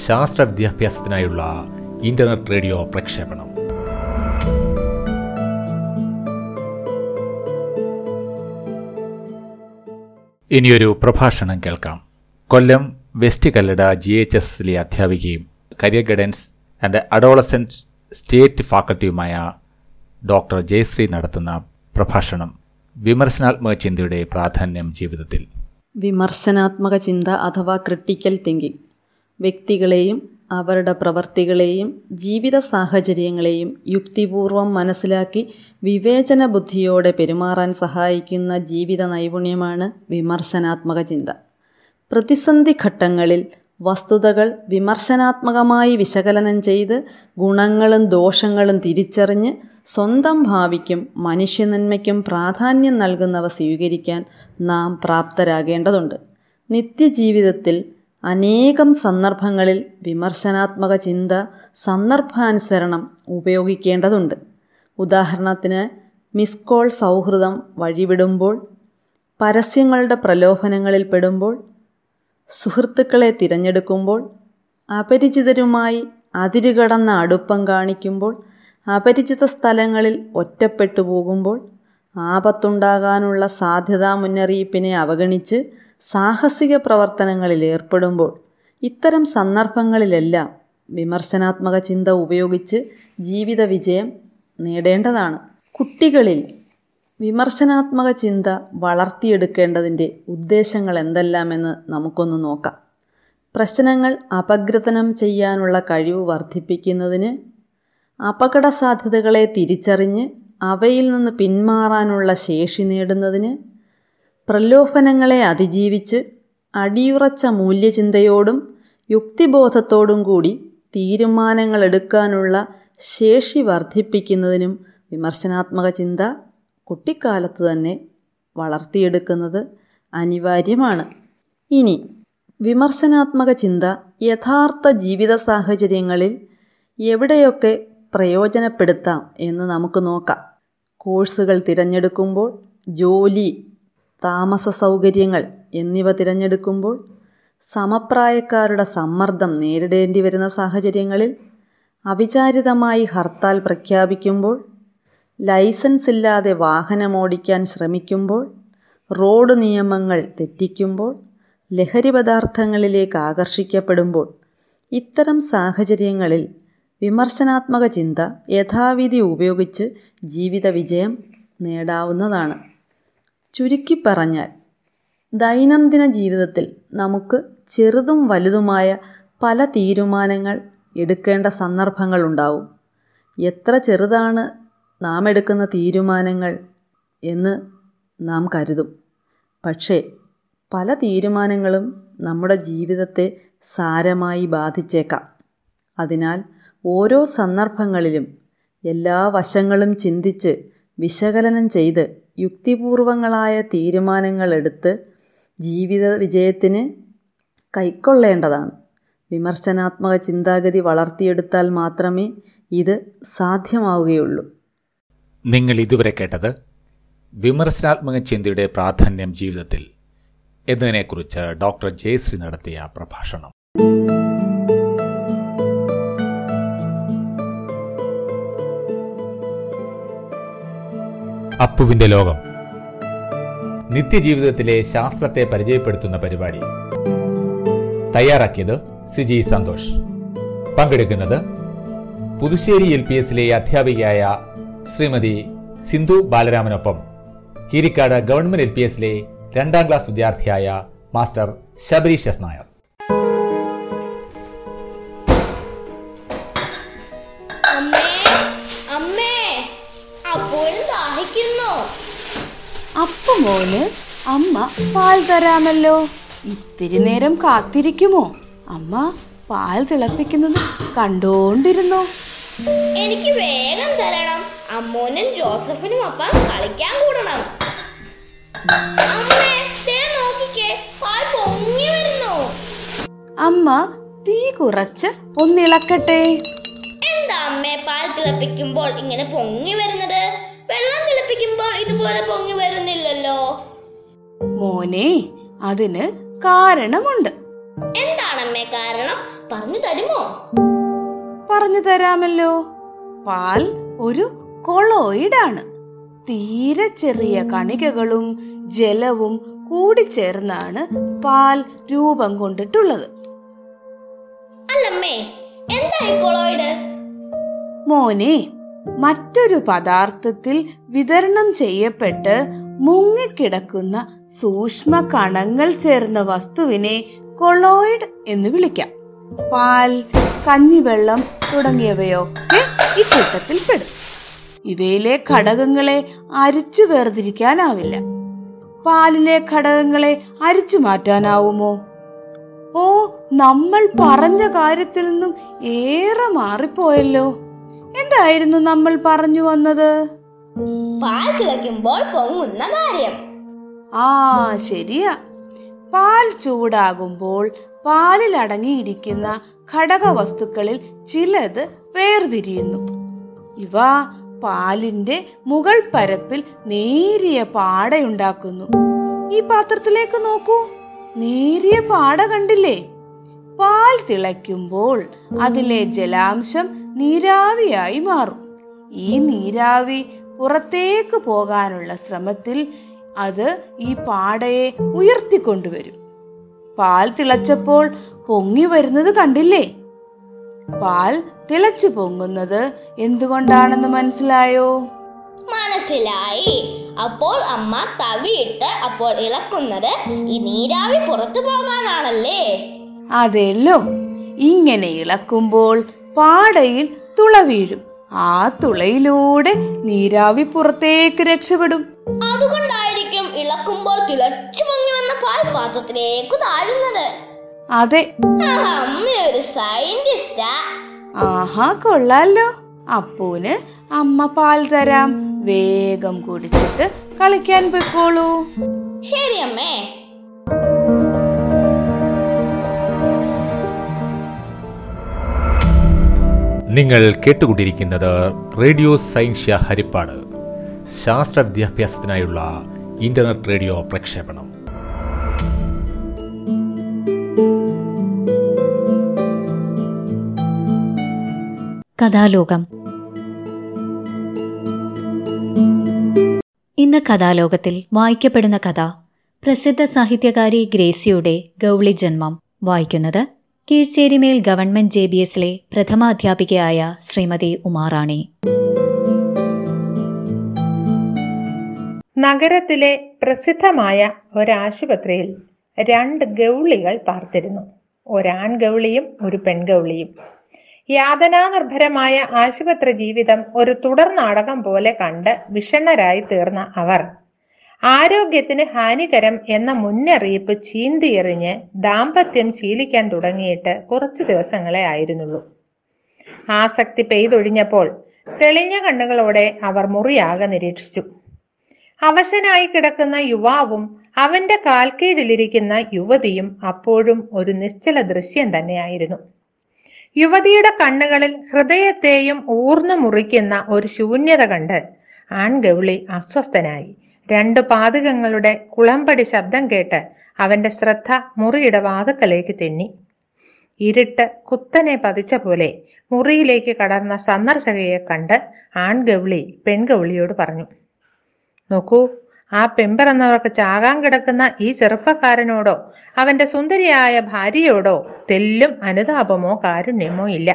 ശാസ്ത്ര വിദ്യാഭ്യാസത്തിനായുള്ള ഇന്റർനെറ്റ് റേഡിയോ പ്രക്ഷേപണം. ഇനിയൊരു പ്രഭാഷണം കേൾക്കാം. Kollam west Kallada G H S എസിലെ അധ്യാപികയും career guidance and adolescent state ഫാക്കൽറ്റിയുമായ doctor Jayashree നടത്തുന്ന പ്രഭാഷണം വിമർശനാത്മക ചിന്തയുടെ പ്രാധാന്യം ജീവിതത്തിൽ. വിമർശനാത്മക ചിന്ത അഥവാ ക്രിട്ടിക്കൽ തിങ്കിങ് വ്യക്തികളെയും അവരുടെ പ്രവർത്തികളെയും ജീവിത സാഹചര്യങ്ങളെയും യുക്തിപൂർവം മനസ്സിലാക്കി വിവേചന ബുദ്ധിയോടെ പെരുമാറാൻ സഹായിക്കുന്ന ജീവിത നൈപുണ്യമാണ് വിമർശനാത്മക ചിന്ത. പ്രതിസന്ധി ഘട്ടങ്ങളിൽ വസ്തുതകൾ വിമർശനാത്മകമായി വിശകലനം ചെയ്ത് ഗുണങ്ങളും ദോഷങ്ങളും തിരിച്ചറിഞ്ഞ് സ്വന്തം ഭാവിക്കും മനുഷ്യനന്മയ്ക്കും പ്രാധാന്യം നൽകുന്നവ സ്വീകരിക്കാൻ നാം പ്രാപ്തരാകേണ്ടതുണ്ട്. നിത്യജീവിതത്തിൽ അനേകം സന്ദർഭങ്ങളിൽ വിമർശനാത്മക ചിന്ത സന്ദർഭാനുസരണം ഉപയോഗിക്കേണ്ടതുണ്ട്. ഉദാഹരണത്തിന് മിസ് കോൾ സൗഹൃദം വഴിവിടുമ്പോൾ പരസ്യങ്ങളുടെ പ്രലോഭനങ്ങളിൽ പെടുമ്പോൾ സുഹൃത്തുക്കളെ തിരഞ്ഞെടുക്കുമ്പോൾ അപരിചിതരുമായി അതിരുകടന്ന അടുപ്പം കാണിക്കുമ്പോൾ അപരിചിത സ്ഥലങ്ങളിൽ ഒറ്റപ്പെട്ടു പോകുമ്പോൾ ആപത്തുണ്ടാകാനുള്ള സാധ്യതാ മുന്നറിയിപ്പിനെ അവഗണിച്ച് സാഹസിക പ്രവർത്തനങ്ങളിൽ ഏർപ്പെടുമ്പോൾ ഇത്തരം സന്ദർഭങ്ങളിലെല്ലാം വിമർശനാത്മക ചിന്ത ഉപയോഗിച്ച് ജീവിത വിജയം നേടേണ്ടതാണ്. കുട്ടികളിൽ വിമർശനാത്മക ചിന്ത വളർത്തിയെടുക്കേണ്ടതിന്റെ ഉദ്ദേശങ്ങൾ എന്തെല്ലാമെന്ന് നമുക്കൊന്ന് നോക്കാം. പ്രശ്നങ്ങൾ അപഗ്രഥനം ചെയ്യാനുള്ള കഴിവ് വർദ്ധിപ്പിക്കുന്നതിന് അപകട സാധ്യതകളെ തിരിച്ചറിഞ്ഞ് അവയിൽ നിന്ന് പിന്മാറാനുള്ള ശേഷി നേടുന്നതിന് പ്രലോഭനങ്ങളെ അതിജീവിച്ച് അടിയുറച്ച മൂല്യചിന്തയോടും യുക്തിബോധത്തോടും കൂടി തീരുമാനങ്ങളെടുക്കാനുള്ള ശേഷി വർദ്ധിപ്പിക്കുന്നതിനും വിമർശനാത്മക ചിന്ത കുട്ടിക്കാലത്ത് തന്നെ വളർത്തിയെടുക്കുന്നത് അനിവാര്യമാണ്. ഇനി വിമർശനാത്മക ചിന്ത യഥാർത്ഥ ജീവിത സാഹചര്യങ്ങളിൽ എവിടെയൊക്കെ പ്രയോജനപ്പെടുത്താം എന്ന് നമുക്ക് നോക്കാം. കോഴ്സുകൾ തിരഞ്ഞെടുക്കുമ്പോൾ ജോലി താമസ സൗകര്യങ്ങൾ എന്നിവ തിരഞ്ഞെടുക്കുമ്പോൾ സമപ്രായക്കാരുടെ സമ്മർദ്ദം നേരിടേണ്ടി വരുന്ന സാഹചര്യങ്ങളിൽ അവിചാരിതമായി ഹർത്താൽ പ്രഖ്യാപിക്കുമ്പോൾ ലൈസൻസ് ഇല്ലാതെ വാഹനമോടിക്കാൻ ശ്രമിക്കുമ്പോൾ റോഡ് നിയമങ്ങൾ തെറ്റിക്കുമ്പോൾ ലഹരി പദാർത്ഥങ്ങളിലേക്ക് ആകർഷിക്കപ്പെടുമ്പോൾ ഇത്തരം സാഹചര്യങ്ങളിൽ വിമർശനാത്മക ചിന്ത യഥാവിധി ഉപയോഗിച്ച് ജീവിത വിജയം നേടാവുന്നതാണ്. ചുരുക്കി പറഞ്ഞാൽ ദൈനംദിന ജീവിതത്തിൽ നമുക്ക് ചെറുതും വലുതുമായ പല തീരുമാനങ്ങൾ എടുക്കേണ്ട സന്ദർഭങ്ങളുണ്ടാവും എത്ര ചെറുതാണ് നാം എടുക്കുന്ന തീരുമാനങ്ങൾ എന്ന് നാം കരുതും. പക്ഷേ പല തീരുമാനങ്ങളും നമ്മുടെ ജീവിതത്തെ സാരമായി ബാധിച്ചേക്കാം. അതിനാൽ ഓരോ സന്ദർഭങ്ങളിലും എല്ലാ വശങ്ങളും ചിന്തിച്ച് വിശകലനം ചെയ്ത് യുക്തിപൂർവങ്ങളായ തീരുമാനങ്ങളെടുത്ത് ജീവിത വിജയത്തിന് കൈക്കൊള്ളേണ്ടതാണ്. വിമർശനാത്മക ചിന്താഗതി വളർത്തിയെടുത്താൽ മാത്രമേ ഇത് സാധ്യമാവുകയുള്ളൂ. നിങ്ങൾ ഇതുവരെ കേട്ടത് വിമർശനാത്മക ചിന്തയുടെ പ്രാധാന്യം ജീവിതത്തിൽ എന്നതിനെക്കുറിച്ച് ഡോക്ടർ ജയശ്രീ നടത്തിയ പ്രഭാഷണം. അപ്പുവിന്റെ ലോകം. നിത്യജീവിതത്തിലെ ശാസ്ത്രത്തെ പരിചയപ്പെടുത്തുന്ന പരിപാടി. തയ്യാറാക്കിയത് സിജി സന്തോഷ്. പങ്കെടുക്കുന്നത് പുതുശ്ശേരി എൽ പി എസിലെ അധ്യാപികയായ ശ്രീമതി സിന്ധു ബാലരാമനൊപ്പം കീരിക്കാട് ഗവൺമെന്റ് എൽ പി എസിലെ രണ്ടാം ക്ലാസ് വിദ്യാർത്ഥിയായ മാസ്റ്റർ ശബരീഷ് നായർ. അപ്പു മോന് അമ്മ പാൽ തരാമല്ലോ. ഇത്തിരി നേരം കാത്തിരിക്കുമോ? അമ്മ പാൽ തിളപ്പിക്കുന്നത് കണ്ടോണ്ടിരുന്നോ? എനിക്ക് വേഗം തരണം. അമ്മോനും ജോസഫിനും അപ്പം കളിക്കാൻ കൂടണം. അമ്മേ തീ കുറച്ച് ഒന്നിളക്കട്ടെ എന്താ അമ്മേ പാൽ തിളപ്പിക്കുമ്പോൾ ഇങ്ങനെ പൊങ്ങി വരുന്നത്? വെള്ളം തിളപ്പിക്കുമ്പോൾ ഇതുപോലെ പൊങ്ങി വരുന്നില്ലല്ലോ. മോനെ അതിന് കാരണമുണ്ട്. എന്താണമ്മേ കാരണം? പറഞ്ഞു തരുമോ? പറഞ്ഞു തരാമല്ലോ. പാൽ ഒരു കൊളോയിഡാണ്. തീരെ ചെറിയ കണികകളും ജലവും കൂടി ചേർന്നാണ് പാൽ രൂപം കൊണ്ടിട്ടുള്ളത്. അല്ലമ്മേ എന്താ കൊളോയിഡ്? മോനെ മറ്റൊരു പദാർത്ഥത്തിൽ വിതരണം ചെയ്യപ്പെട്ട് മുങ്ങിക്കിടക്കുന്ന സൂക്ഷ്മ കണങ്ങൾ ചേർന്ന വസ്തുവിനെ കൊളോയിഡ് എന്ന് വിളിക്കാം. പാൽ കഞ്ഞിവെള്ളം തുടങ്ങിയവയൊക്കെ ഈ കൂട്ടത്തിൽ പെടും. ഇവയിലെ ഘടകങ്ങളെ അരിച്ചു വേർതിരിക്കാനാവില്ല. പാലിലെ ഘടകങ്ങളെ അരിച്ചു മാറ്റാനാവുമോ? ഓ നമ്മൾ പറഞ്ഞ കാര്യത്തിൽ നിന്നും ഏറെ മാറിപ്പോയല്ലോ. എന്തായിരുന്നു നമ്മൾ പറഞ്ഞു വന്നത്? പാൽ തിളയ്ക്കുമ്പോൾ പൊങ്ങുന്ന കാര്യം. ആ ശരിയാ. പാൽ ചൂടാകുമ്പോൾ പാലിൽ അടങ്ങിയിരിക്കുന്ന ഘടകവസ്തുക്കളിൽ ചിലത് വേർതിരിയുന്നു. ഇവ പാലിന്റെ മുകൾ പരപ്പിൽ നേരിയ പാടയുണ്ടാക്കുന്നു. ഈ പാത്രത്തിലേക്ക് നോക്കൂ. നേരിയ പാട കണ്ടില്ലേ? പാൽ തിളയ്ക്കുമ്പോൾ അതിലെ ജലാംശം നീരാവിയായി മാറും. ഈ നീരാവി പുറത്തേക്ക് പോകാനുള്ള ശ്രമത്തിൽ അത് ഈ പാടയെ ഉയർത്തിക്കൊണ്ടുവരും. പാൽ തിളച്ചപ്പോൾ പൊങ്ങി വരുന്നത് കണ്ടില്ലേ? പാൽ തിളച്ചു പൊങ്ങുന്നത് എന്തുകൊണ്ടാണെന്ന് മനസ്സിലായോ? മനസ്സിലായി. അപ്പോൾ അമ്മ തവിയിട്ട് അപ്പോൾ ഇളക്കുന്നത് ഈ നീരാവി പുറത്തു പോകാനാണല്ലേ? അതെല്ലോ. ഇങ്ങനെ ഇളക്കുമ്പോൾ പാടയിൽ തുള വീഴും. ആ തുളയിലൂടെ നീരാവി പുറത്തേക്ക് രക്ഷപ്പെടും. അതുകൊണ്ടായിരിക്കും ഇളക്കുമ്പോൾ തിളച്ചു പൊങ്ങി വന്ന പാൽ പാത്രത്തിലേക്ക് താഴുന്നത്. അതെ. ഒരു സയന്റിസ്റ്റാ ആഹാ കൊള്ളാലോ. അപ്പൂന് അമ്മ പാൽ തരാം. വേഗം കുടിച്ചിട്ട് കളിക്കാൻ പൊയ്ക്കോളൂ. ശരി അമ്മേ. നിങ്ങൾ കേട്ടുകൊണ്ടിരിക്കുന്നത് റേഡിയോ സയൻഷ്യ ഹരിപ്പാട്. ശാസ്ത്ര വിദ്യാഭ്യാസത്തിനായുള്ള ഇന്റർനെറ്റ് റേഡിയോ പ്രക്ഷേപണം. കഥാലോകം. ഇന്ന് കഥാലോകത്തിൽ വായിക്കപ്പെടുന്ന കഥ പ്രസിദ്ധ സാഹിത്യകാരി ഗ്രേസിയുടെ ഗൗളി ജന്മം വായിക്കുന്നത് കീഴ്ച്ചേരിമേൽ ഗവൺമെന്റ് ജെ ബി എസിലെ പ്രഥമാധ്യാപികയായ ശ്രീമതി ഉമാറാണി. നഗരത്തിലെ പ്രസിദ്ധമായ ഒരാശുപത്രിയിൽ രണ്ട് ഗൗളികൾ പാർത്തിരുന്നു. ഒരാൺ ഗൗളിയും ഒരു പെൺഗൗളിയും. യാതനാനിർഭരമായ ആശുപത്രി ജീവിതം ഒരു തുടർ നാടകം പോലെ കണ്ട് വിഷണ്ണരായി തീർന്ന അവർ. ആരോഗ്യത്തിന് ഹാനികരം എന്ന മുന്നറിയിപ്പ് ചീന്തിയെറിഞ്ഞ് ദാമ്പത്യം ശീലിക്കാൻ തുടങ്ങിയിട്ട് കുറച്ച് ദിവസങ്ങളെ ആയിരുന്നുള്ളൂ. ആസക്തി പെയ്തൊഴിഞ്ഞപ്പോൾ തെളിഞ്ഞ കണ്ണുകളോടെ അവർ മുറിയാകെ നിരീക്ഷിച്ചു. അവശനായി കിടക്കുന്ന യുവാവും അവന്റെ കാൽക്കീഴിലിരിക്കുന്ന യുവതിയും അപ്പോഴും ഒരു നിശ്ചല ദൃശ്യം തന്നെയായിരുന്നു. യുവതിയുടെ കണ്ണുകളിൽ ഹൃദയത്തെയും ഊർന്നു മുറിക്കുന്ന ഒരു ശൂന്യത കണ്ട് ആൺഗൗളി അസ്വസ്ഥനായി രണ്ട് പാതകങ്ങളുടെ കുളമ്പടി ശബ്ദം കേട്ട് അവന്റെ ശ്രദ്ധ മുറിയുടെ വാതുക്കലേക്ക് തെന്നി. ഇരുട്ട് കുത്തനെ പതിച്ച പോലെ മുറിയിലേക്ക് കടർന്ന സന്ദർശകയെ കണ്ട് ആൺഗൗളി പെൺഗൗളിയോട് പറഞ്ഞു നോക്കൂ ആ പെമ്പറന്നവർക്ക് ചാകാൻ കിടക്കുന്ന ഈ ചെറുപ്പക്കാരനോടോ അവന്റെ സുന്ദരിയായ ഭാര്യയോടോ തെല്ലും അനുതാപമോ കാരുണ്യമോ ഇല്ല.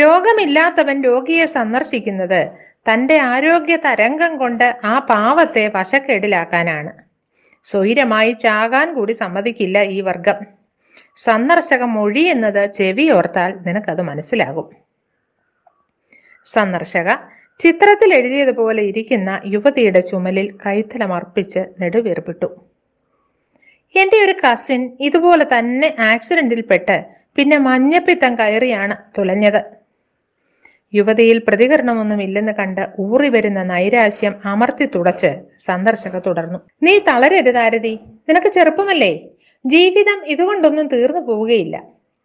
രോഗമില്ലാത്തവൻ രോഗിയെ സന്ദർശിക്കുന്നത് തന്റെ ആരോഗ്യ തരംഗം കൊണ്ട് ആ പാവത്തെ വശക്കേടിലാക്കാനാണ്. സ്വൈരമായി ചാകാൻ കൂടി സമ്മതിക്കില്ല ഈ വർഗം. സന്ദർശക മൊഴി എന്നത് ചെവിയോർത്താൽ നിനക്കത് മനസ്സിലാകും. സന്ദർശക ചിത്രത്തിൽ എഴുതിയതുപോലെ ഇരിക്കുന്ന യുവതിയുടെ ചുമലിൽ കൈത്തലം അർപ്പിച്ച് നെടുവീർപ്പിട്ടു. എന്റെ ഒരു കസിൻ ഇതുപോലെ തന്നെ ആക്സിഡന്റിൽപ്പെട്ട് പിന്നെ മഞ്ഞപ്പിത്തം കയറിയാണ് തുലഞ്ഞത് യുവതിയിൽ പ്രതികരണമൊന്നുമില്ലെന്ന് കണ്ട് ഊറി വരുന്ന നൈരാശ്യം അമർത്തി തുടച്ച് സന്ദർശക തുടർന്നു. നീ തളരരുതാരതി നിനക്ക് ചെറുപ്പമല്ലേ? ജീവിതം ഇതുകൊണ്ടൊന്നും തീർന്നു പോവുകയില്ല.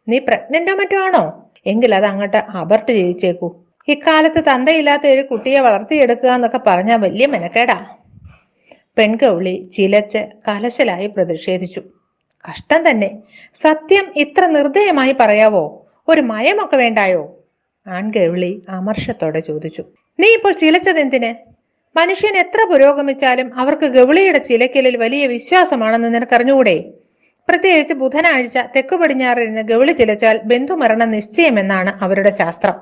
നീ പ്രഗ്നന്റോ മറ്റോ ആണോ? എങ്കിൽ അത് അങ്ങോട്ട് അബർട്ട് ജയിച്ചേക്കൂ ഇക്കാലത്ത് തന്തയില്ലാത്ത ഒരു കുട്ടിയെ വളർത്തിയെടുക്കുക എന്നൊക്കെ പറഞ്ഞാൽ വലിയ മെനക്കേടാ. പെൺകൗളി ചിലച്ച് കലശലായി പ്രതിഷേധിച്ചു. കഷ്ടം തന്നെ. സത്യം ഇത്ര നിർദ്ദയമായി പറയാവോ? ഒരു മയമൊക്കെ വേണ്ടായോ? ആൺകൗളി അമർഷത്തോടെ ചോദിച്ചു. നീ ഇപ്പോൾ ചിലച്ചതെന്തിന് മനുഷ്യൻ എത്ര പുരോഗമിച്ചാലും അവർക്ക് ഗവിളിയുടെ ചിലക്കലിൽ വലിയ വിശ്വാസമാണെന്ന് നിനക്കറിഞ്ഞുകൂടെ പ്രത്യേകിച്ച് ബുധനാഴ്ച തെക്കു പടിഞ്ഞാറിരുന്ന് ഗവിളി ചിലച്ചാൽ ബന്ധുമരണം നിശ്ചയമെന്നാണ് അവരുടെ ശാസ്ത്രം.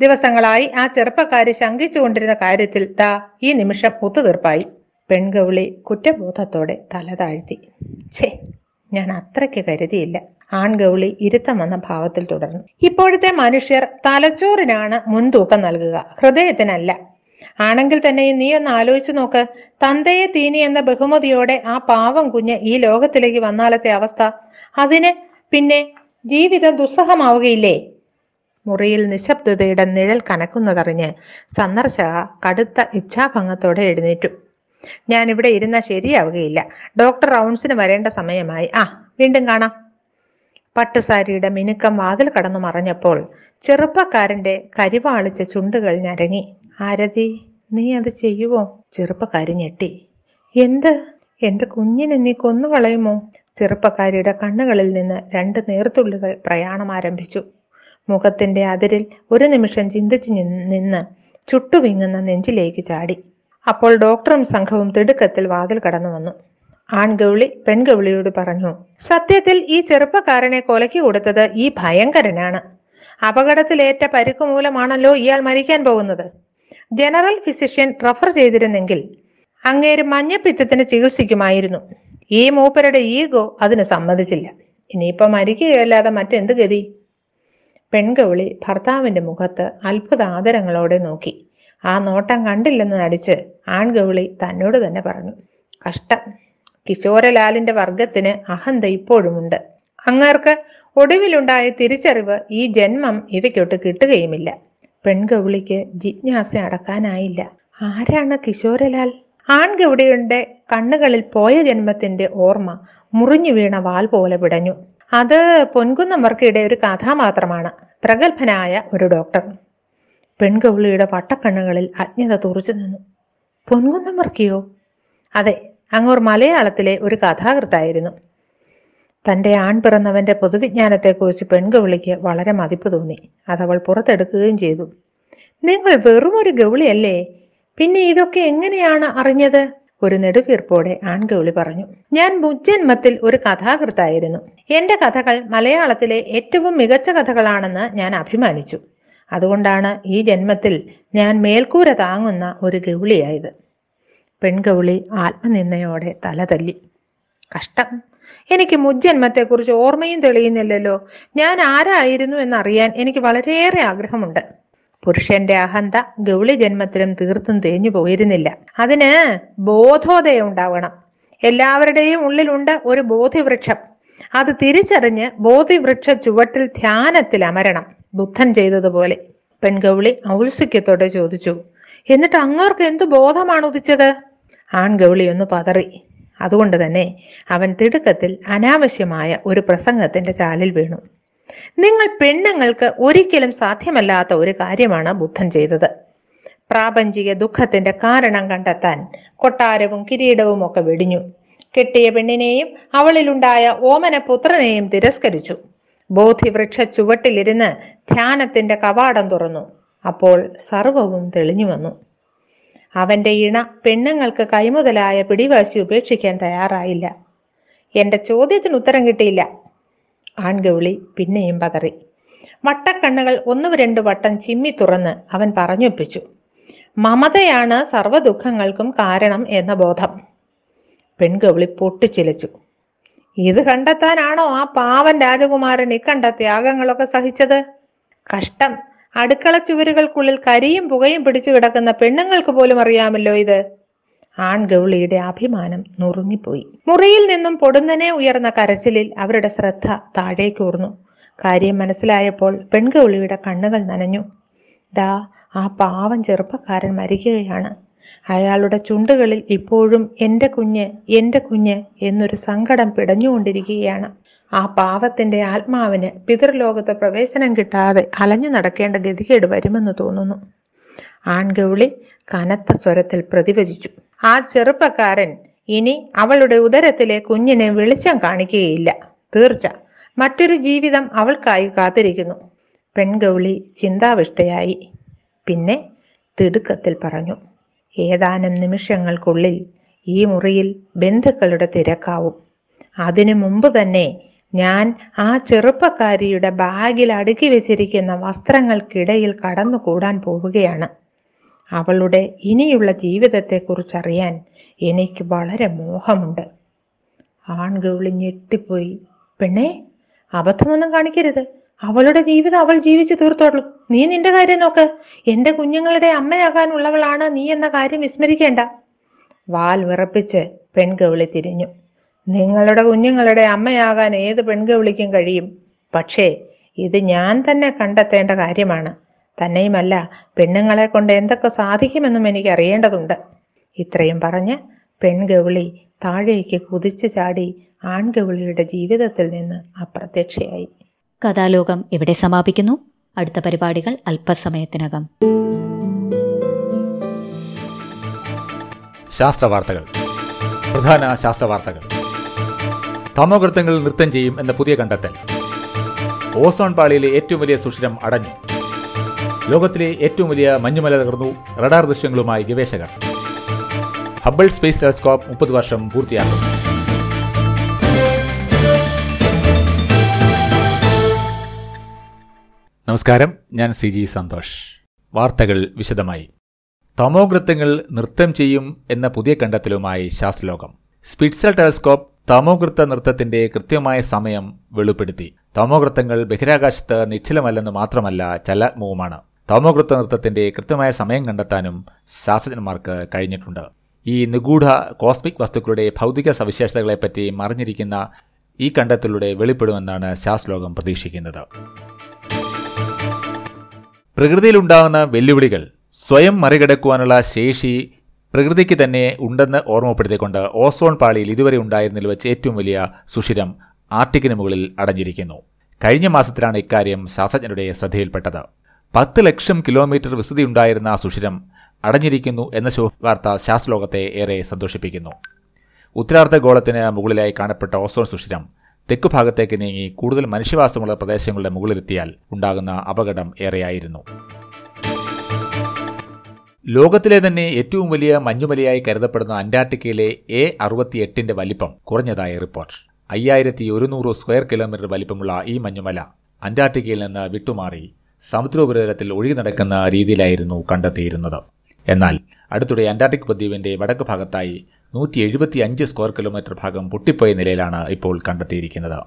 ദിവസങ്ങളായി ആ ചെറുപ്പക്കാരി ശങ്കിച്ചുകൊണ്ടിരുന്ന കാര്യത്തിൽ ദാ ഈ നിമിഷം ഒത്തുതീർപ്പായി. പെൺഗവിളി കുറ്റബോധത്തോടെ തല താഴ്ത്തി. ഛേ ഞാൻ അത്രയ്ക്ക് കരുതിയില്ല. ആൺഗൗളി ഇരുത്തം വന്ന ഭാവത്തിൽ തുടർന്നു. ഇപ്പോഴത്തെ മനുഷ്യർ തലച്ചോറിനാണ് മുൻതൂക്കം നൽകുക. ഹൃദയത്തിനല്ല. ആണെങ്കിൽ തന്നെ നീ ഒന്ന് ആലോചിച്ചു നോക്ക്. തന്തയെ തീനി എന്ന ബഹുമതിയോടെ ആ പാവം കുഞ്ഞ് ഈ ലോകത്തിലേക്ക് വന്നാലത്തെ അവസ്ഥ. അതിന് പിന്നെ ജീവിതം ദുസ്സഹമാവുകയില്ലേ? മുറിയിൽ നിശബ്ദതയുടെ നിഴൽ കനക്കുന്നതറിഞ്ഞ് സന്ദർശക കടുത്ത ഇച്ഛാഭംഗത്തോടെ എഴുന്നേറ്റു. ഞാൻ ഇവിടെ ഇരുന്നാൽ ശരിയാവുകയില്ല. ഡോക്ടർ റൗൺസിന് വരേണ്ട സമയമായി. ആ വീണ്ടും കാണാം. പട്ടുസാരിയുടെ മിനുക്കം വാതിൽ കടന്നു മറഞ്ഞപ്പോൾ ചെറുപ്പക്കാരന്റെ കരിവാളിച്ച ചുണ്ടുകൾ ഞരങ്ങി. ആരതി നീ അത് ചെയ്യുവോ? ചെറുപ്പക്കാരി ഞെട്ടി. എന്ത്? എന്റെ കുഞ്ഞിനെ നീ കൊന്നു കളയുമോ ചെറുപ്പക്കാരിയുടെ കണ്ണുകളിൽ നിന്ന് രണ്ട് നീർത്തുള്ളികൾ പ്രയാണം ആരംഭിച്ചു. മുഖത്തിന്റെ അതിരിൽ ഒരു നിമിഷം ചിന്തിച്ചു നിന്ന് ചുട്ടുവിങ്ങുന്ന നെഞ്ചിലേക്ക് ചാടി. അപ്പോൾ ഡോക്ടറും സംഘവും തിടുക്കത്തിൽ വാതിൽ കടന്നു വന്നു. ആൺഗൗളി പെൺഗൗളിയോട് പറഞ്ഞു സത്യത്തിൽ ഈ ചെറുപ്പക്കാരനെ കൊലക്കി കൊടുത്തത് ഈ ഭയങ്കരനാണ്. അപകടത്തിലേറ്റ പരിക്കു മൂലമാണല്ലോ ഇയാൾ മരിക്കാൻ പോകുന്നത്. ജനറൽ ഫിസിഷ്യൻ റഫർ ചെയ്തിരുന്നെങ്കിൽ അങ്ങേര് മഞ്ഞപ്പിത്തത്തിന് ചികിത്സിക്കുമായിരുന്നു. ഈ മൂപ്പരുടെ ഈഗോ അതിന് സമ്മതിച്ചില്ല. ഇനിയിപ്പോ മരിക്കുകയല്ലാതെ മറ്റെന്ത് ഗതി? പെൺകൗളി ഭർത്താവിന്റെ മുഖത്ത് അത്ഭുത ആദരങ്ങളോടെ നോക്കി. ആ നോട്ടം കണ്ടില്ലെന്ന് നടിച്ച് ആൺഗൗളി തന്നോട് തന്നെ പറഞ്ഞു കഷ്ടം. കിശോരലാലിന്റെ വർഗത്തിന് അഹന്ത ഇപ്പോഴുമുണ്ട്. അങ്ങേർക്ക് ഒടുവിലുണ്ടായ തിരിച്ചറിവ് ഈ ജന്മം ഇവയ്ക്കൊട്ട് കിട്ടുകയുമില്ല. പെൺഗൗളിക്ക് ജിജ്ഞാസ അടക്കാനായില്ല. ആരാണ് കിശോരലാൽ? ആൺഗൗടിയുടെ കണ്ണുകളിൽ പോയ ജന്മത്തിന്റെ ഓർമ്മ മുറിഞ്ഞു വീണ വാൽ പോലെ പിടഞ്ഞു അത് പൊൻകുന്നവർക്കിടെ ഒരു കഥാപാത്രമാണ്. പ്രഗത്ഭനായ ഒരു ഡോക്ടർ. പെൺകൗളിയുടെ വട്ടക്കണ്ണുകളിൽ അജ്ഞത തുറച്ചു നിന്നു. പൊൻകുന്നവർക്കിയോ അതെ അങ്ങോർ മലയാളത്തിലെ ഒരു കഥാകൃത്തായിരുന്നു. തന്റെ ആൺ പിറന്നവന്റെ പൊതുവിജ്ഞാനത്തെക്കുറിച്ച് പെൺകവിളിക്ക് വളരെ മതിപ്പ് തോന്നി. അതവൾ പുറത്തെടുക്കുകയും ചെയ്തു. നിങ്ങൾ വെറും ഒരു ഗൗളിയല്ലേ പിന്നെ ഇതൊക്കെ എങ്ങനെയാണ് അറിഞ്ഞത്? ഒരു നെടുവീർപ്പോടെ ആൺഗൗളി പറഞ്ഞു. ഞാൻ മുജ്ജന്മത്തിൽ ഒരു കഥാകൃത്തായിരുന്നു. എന്റെ കഥകൾ മലയാളത്തിലെ ഏറ്റവും മികച്ച കഥകളാണെന്ന് ഞാൻ അഭിമാനിച്ചു. അതുകൊണ്ടാണ് ഈ ജന്മത്തിൽ ഞാൻ മേൽക്കൂര താങ്ങുന്ന ഒരു ഗൗളിയായത് പെൺഗൗളി ആത്മനിന്ദയോടെ തലതല്ലി. കഷ്ടം. എനിക്ക് മുജ്ജന്മത്തെക്കുറിച്ച് ഓർമ്മയും തെളിയുന്നില്ലല്ലോ. ഞാൻ ആരായിരുന്നു എന്നറിയാൻ എനിക്ക് വളരെയേറെ ആഗ്രഹമുണ്ട്. പുരുഷന്റെ അഹന്ത ഗൗളി ജന്മത്തിലും തീർത്തും തേഞ്ഞു പോയിരുന്നില്ല. അതിന് ബോധോദയം ഉണ്ടാവണം. എല്ലാവരുടെയും ഉള്ളിലുണ്ട് ഒരു ബോധിവൃക്ഷം. അത് തിരിച്ചറിഞ്ഞ് ബോധിവൃക്ഷ ചുവട്ടിൽ ധ്യാനത്തിൽ അമരണം ബുദ്ധൻ ചെയ്തതുപോലെ. പെൺഗൗളി ഔത്സുക്യത്തോടെ ചോദിച്ചു. എന്നിട്ട് അങ്ങോർക്ക് എന്ത് ബോധമാണ് ഉദിച്ചത്? ആൺഗൗളി ഒന്ന് പതറി. അതുകൊണ്ട് തന്നെ അവൻ തിടുക്കത്തിൽ അനാവശ്യമായ ഒരു പ്രസംഗത്തിന്റെ ചാലിൽ വീണു. നിങ്ങൾ പെണ്ണുങ്ങൾക്ക് ഒരിക്കലും സാധ്യമല്ലാത്ത ഒരു കാര്യമാണ് ബുദ്ധൻ ചെയ്തത്. പ്രാപഞ്ചിക ദുഃഖത്തിന്റെ കാരണം കണ്ടെത്താൻ കൊട്ടാരവും കിരീടവും ഒക്കെ വെടിഞ്ഞു. കെട്ടിയ പെണ്ണിനെയും അവളിലുണ്ടായ ഓമന പുത്രനെയും തിരസ്കരിച്ചു. ബോധിവൃക്ഷ ചുവട്ടിലിരുന്ന് ധ്യാനത്തിന്റെ കവാടം തുറന്നു. അപ്പോൾ സർവവും തെളിഞ്ഞു വന്നു. അവന്റെ ഇണ പെണ്ണുങ്ങൾക്ക് കൈമുതലായ പിടിവാശി ഉപേക്ഷിക്കാൻ തയ്യാറായില്ല. എന്റെ ചോദ്യത്തിന് ഉത്തരം കിട്ടിയില്ല. ആൺഗൗളി പിന്നെയും പതറി. വട്ടക്കണ്ണുകൾ ഒന്നു രണ്ട് വട്ടം ചിമ്മി തുറന്ന് അവൻ പറഞ്ഞൊപ്പിച്ചു. മമതയാണ് സർവദുഃഖങ്ങൾക്കും കാരണം എന്ന ബോധം. പെൺഗൗളി പൊട്ടിച്ചിലച്ചു. ഇത് കണ്ടെത്താനാണോ ആ പാവൻ രാജകുമാരൻ ഇക്കണ്ട ത്യാഗങ്ങളൊക്കെ സഹിച്ചത്? കഷ്ടം. അടുക്കള ചുവരുകൾക്കുള്ളിൽ കരിയും പുകയും പിടിച്ചു കിടക്കുന്ന പെണ്ണുങ്ങൾക്ക് പോലും അറിയാമല്ലോ ഇത്. ആൺഗൗളിയുടെ അഭിമാനം നുറുങ്ങിപ്പോയി. മുറിയിൽ നിന്നും പൊടുന്നനെ ഉയർന്ന കരച്ചിലിൽ അവരുടെ ശ്രദ്ധ താഴേക്കൂർന്നു കാര്യം മനസ്സിലായപ്പോൾ പെൺഗൗളിയുടെ കണ്ണുകൾ നനഞ്ഞു. ദാ ആ പാവം ചെറുപ്പക്കാരൻ മരിക്കുകയാണ്. അയാളുടെ ചുണ്ടുകളിൽ ഇപ്പോഴും എന്റെ കുഞ്ഞ് എന്റെ കുഞ്ഞ് എന്നൊരു സങ്കടം പിടഞ്ഞുകൊണ്ടിരിക്കുകയാണ്. ആ പാവത്തിന്റെ ആത്മാവിന് പിതൃലോകത്ത് പ്രവേശനം കിട്ടാതെ അലഞ്ഞു നടക്കേണ്ട ഗതികേട് വരുമെന്ന് തോന്നുന്നു. ആൺഗൗളി കനത്ത സ്വരത്തിൽ പ്രതിവചിച്ചു. ആ ചെറുപ്പക്കാരൻ ഇനി അവളുടെ ഉദരത്തിലെ കുഞ്ഞിനെ വെളിച്ചം കാണിക്കുകയില്ല. തീർച്ച മറ്റൊരു ജീവിതം അവൾക്കായി കാത്തിരിക്കുന്നു. പെൺഗൗളി ചിന്താവിഷ്ടയായി. പിന്നെ തിടുക്കത്തിൽ പറഞ്ഞു ഏതാനും നിമിഷങ്ങൾക്കുള്ളിൽ ഈ മുറിയിൽ ബന്ധുക്കളുടെ തിരക്കാവും. അതിനു മുമ്പ് തന്നെ ഞാൻ ആ ചെറുപ്പക്കാരിയുടെ ബാഗിൽ അടുക്കി വെച്ചിരിക്കുന്ന വസ്ത്രങ്ങൾക്കിടയിൽ കടന്നുകൂടാൻ പോവുകയാണ്. അവളുടെ ഇനിയുള്ള ജീവിതത്തെക്കുറിച്ചറിയാൻ എനിക്ക് വളരെ മോഹമുണ്ട്. ആൺഗൗളി ഞെട്ടിപ്പോയി. പെണ്ണേ അബദ്ധമൊന്നും കാണിക്കരുത്. അവളുടെ ജീവിതം അവൾ ജീവിച്ചു തീർത്തോളൂ. നീ നിന്റെ കാര്യം നോക്ക്. എന്റെ കുഞ്ഞുങ്ങളുടെ അമ്മയാകാനുള്ളവളാണ് നീ എന്ന കാര്യം വിസ്മരിക്കേണ്ട. വാൽ വിറപ്പിച്ച് പെൺഗൗളി തിരിഞ്ഞു. നിങ്ങളുടെ കുഞ്ഞുങ്ങളുടെ അമ്മയാകാൻ ഏത് പെൺഗൗളിക്കും കഴിയും. പക്ഷേ ഇത് ഞാൻ തന്നെ കണ്ടെത്തേണ്ട കാര്യമാണ്. തന്നെയുമല്ല പെണ്ണുങ്ങളെ കൊണ്ട് എന്തൊക്കെ സാധിക്കുമെന്നും എനിക്ക് അറിയേണ്ടതുണ്ട്. ഇത്രയും പറഞ്ഞ് പെൺകവിളി താഴേക്ക് കുതിച്ചു ചാടി ആൺകവിളിയുടെ ജീവിതത്തിൽ നിന്ന് അപ്രത്യക്ഷയായി. കഥാലോകം ഇവിടെ സമാപിക്കുന്നു. അടുത്ത പരിപാടികൾ അല്പസമയത്തിനകം. ശാസ്ത്രവാർത്തകൾ. പ്രധാന ശാസ്ത്രവാർത്തകൾ. തമോഗർത്തങ്ങൾ നൃത്തം ചെയ്യും എന്ന പുതിയ കണ്ടെത്തൽ. ഓസോൺ പാളിയിലെ ഏറ്റവും വലിയ സുഷിരം അടഞ്ഞു. ലോകത്തിലെ ഏറ്റവും വലിയ മഞ്ഞുമല തകർന്നു. റഡാർ ദൃശ്യങ്ങളുമായി ഗവേഷകർ. ഹബിൾ സ്പേസ് ടെലസ്കോപ്പ് മുപ്പത് വർഷം പൂർത്തിയാക്കും നമസ്കാരം. ഞാൻ സി ജി സന്തോഷ്. വാർത്തകൾ വിശദമായി. തമോഗ്രത്തങ്ങൾ നൃത്തം ചെയ്യും എന്ന പുതിയ കണ്ടെത്തലുമായി ശാസ്ത്രലോകം. സ്പിറ്റ്സൽ ടെലസ്കോപ്പ് തമോഗ്രത്ത നൃത്തത്തിന്റെ കൃത്യമായ സമയം വെളിപ്പെടുത്തി. തമോകൃത്തങ്ങൾ ബഹിരാകാശത്ത് നിശ്ചലമല്ലെന്ന് മാത്രമല്ല ചലനാത്മവുമാണ് തമോകൃത്ത നൃത്തത്തിന്റെ കൃത്യമായ സമയം കണ്ടെത്താനും ശാസ്ത്രജ്ഞന്മാർക്ക് കഴിഞ്ഞിട്ടുണ്ട്. ഈ നിഗൂഢ കോസ്മിക് വസ്തുക്കളുടെ ഭൗതിക സവിശേഷതകളെപ്പറ്റി മറിഞ്ഞിരിക്കുന്ന ഈ കണ്ടെത്തലിലൂടെ വെളിപ്പെടുമെന്നാണ് ശാസ്ത്രലോകം പ്രതീക്ഷിക്കുന്നത്. പ്രകൃതിയിലുണ്ടാകുന്ന വെല്ലുവിളികൾ സ്വയം മറികടക്കുവാനുള്ള ശേഷി പ്രകൃതിക്ക് തന്നെ ഉണ്ടെന്ന് ഓർമ്മപ്പെടുത്തിക്കൊണ്ട് ഓസോൺ പാളിയിൽ ഇതുവരെ ഉണ്ടായിരുന്നതിൽ വെച്ച് ഏറ്റവും വലിയ സുഷിരം ആർട്ടിക്കിന് മുകളിൽ അടഞ്ഞിരിക്കുന്നു. കഴിഞ്ഞ മാസത്തിലാണ് ഇക്കാര്യം ശാസ്ത്രജ്ഞരുടെ ശ്രദ്ധയിൽപ്പെട്ടത്. പത്ത് ലക്ഷം കിലോമീറ്റർ വിസ്തൃതി ഉണ്ടായിരുന്ന സുഷിരം അടഞ്ഞിരിക്കുന്നു എന്ന വാർത്ത ശാസ്ത്രലോകത്തെ ഏറെ സന്തോഷിപ്പിക്കുന്നു. ഉത്തരാർദ്ധഗോളത്തിന് മുകളിലായി കാണപ്പെട്ട ഓസോൺ സുഷിരം തെക്കു ഭാഗത്തേക്ക് നീങ്ങി കൂടുതൽ മനുഷ്യവാസമുള്ള പ്രദേശങ്ങളുടെ മുകളിലെത്തിയാൽ ഉണ്ടാകുന്ന അപകടം ഏറെയായിരുന്നു. ലോകത്തിലെ തന്നെ ഏറ്റവും വലിയ മഞ്ഞുമലയായി കരുതപ്പെടുന്ന അന്റാർട്ടിക്കയിലെ എ അറുപത്തിയെട്ടിന്റെ വലിപ്പം കുറഞ്ഞതായ റിപ്പോർട്ട്. അയ്യായിരത്തി ഒരുന്നൂറ് സ്ക്വയർ കിലോമീറ്റർ വലിപ്പമുള്ള ഈ മഞ്ഞുമല അന്റാർട്ടിക്കയിൽ നിന്ന് വിട്ടുമാറി സമുദ്രോപരിതലത്തിൽ ഒഴുകി നടക്കുന്ന രീതിയിലായിരുന്നു കണ്ടെത്തിയിരുന്നത്. എന്നാൽ അടുത്തിടെ അന്റാർട്ടിക് പ്രദ്വീപിന്റെ വടക്ക് ഭാഗത്തായി നൂറ്റി എഴുപത്തി അഞ്ച് സ്ക്വയർ കിലോമീറ്റർ ഭാഗം പൊട്ടിപ്പോയ നിലയിലാണ് ഇപ്പോൾ കണ്ടെത്തിയിരിക്കുന്നത്.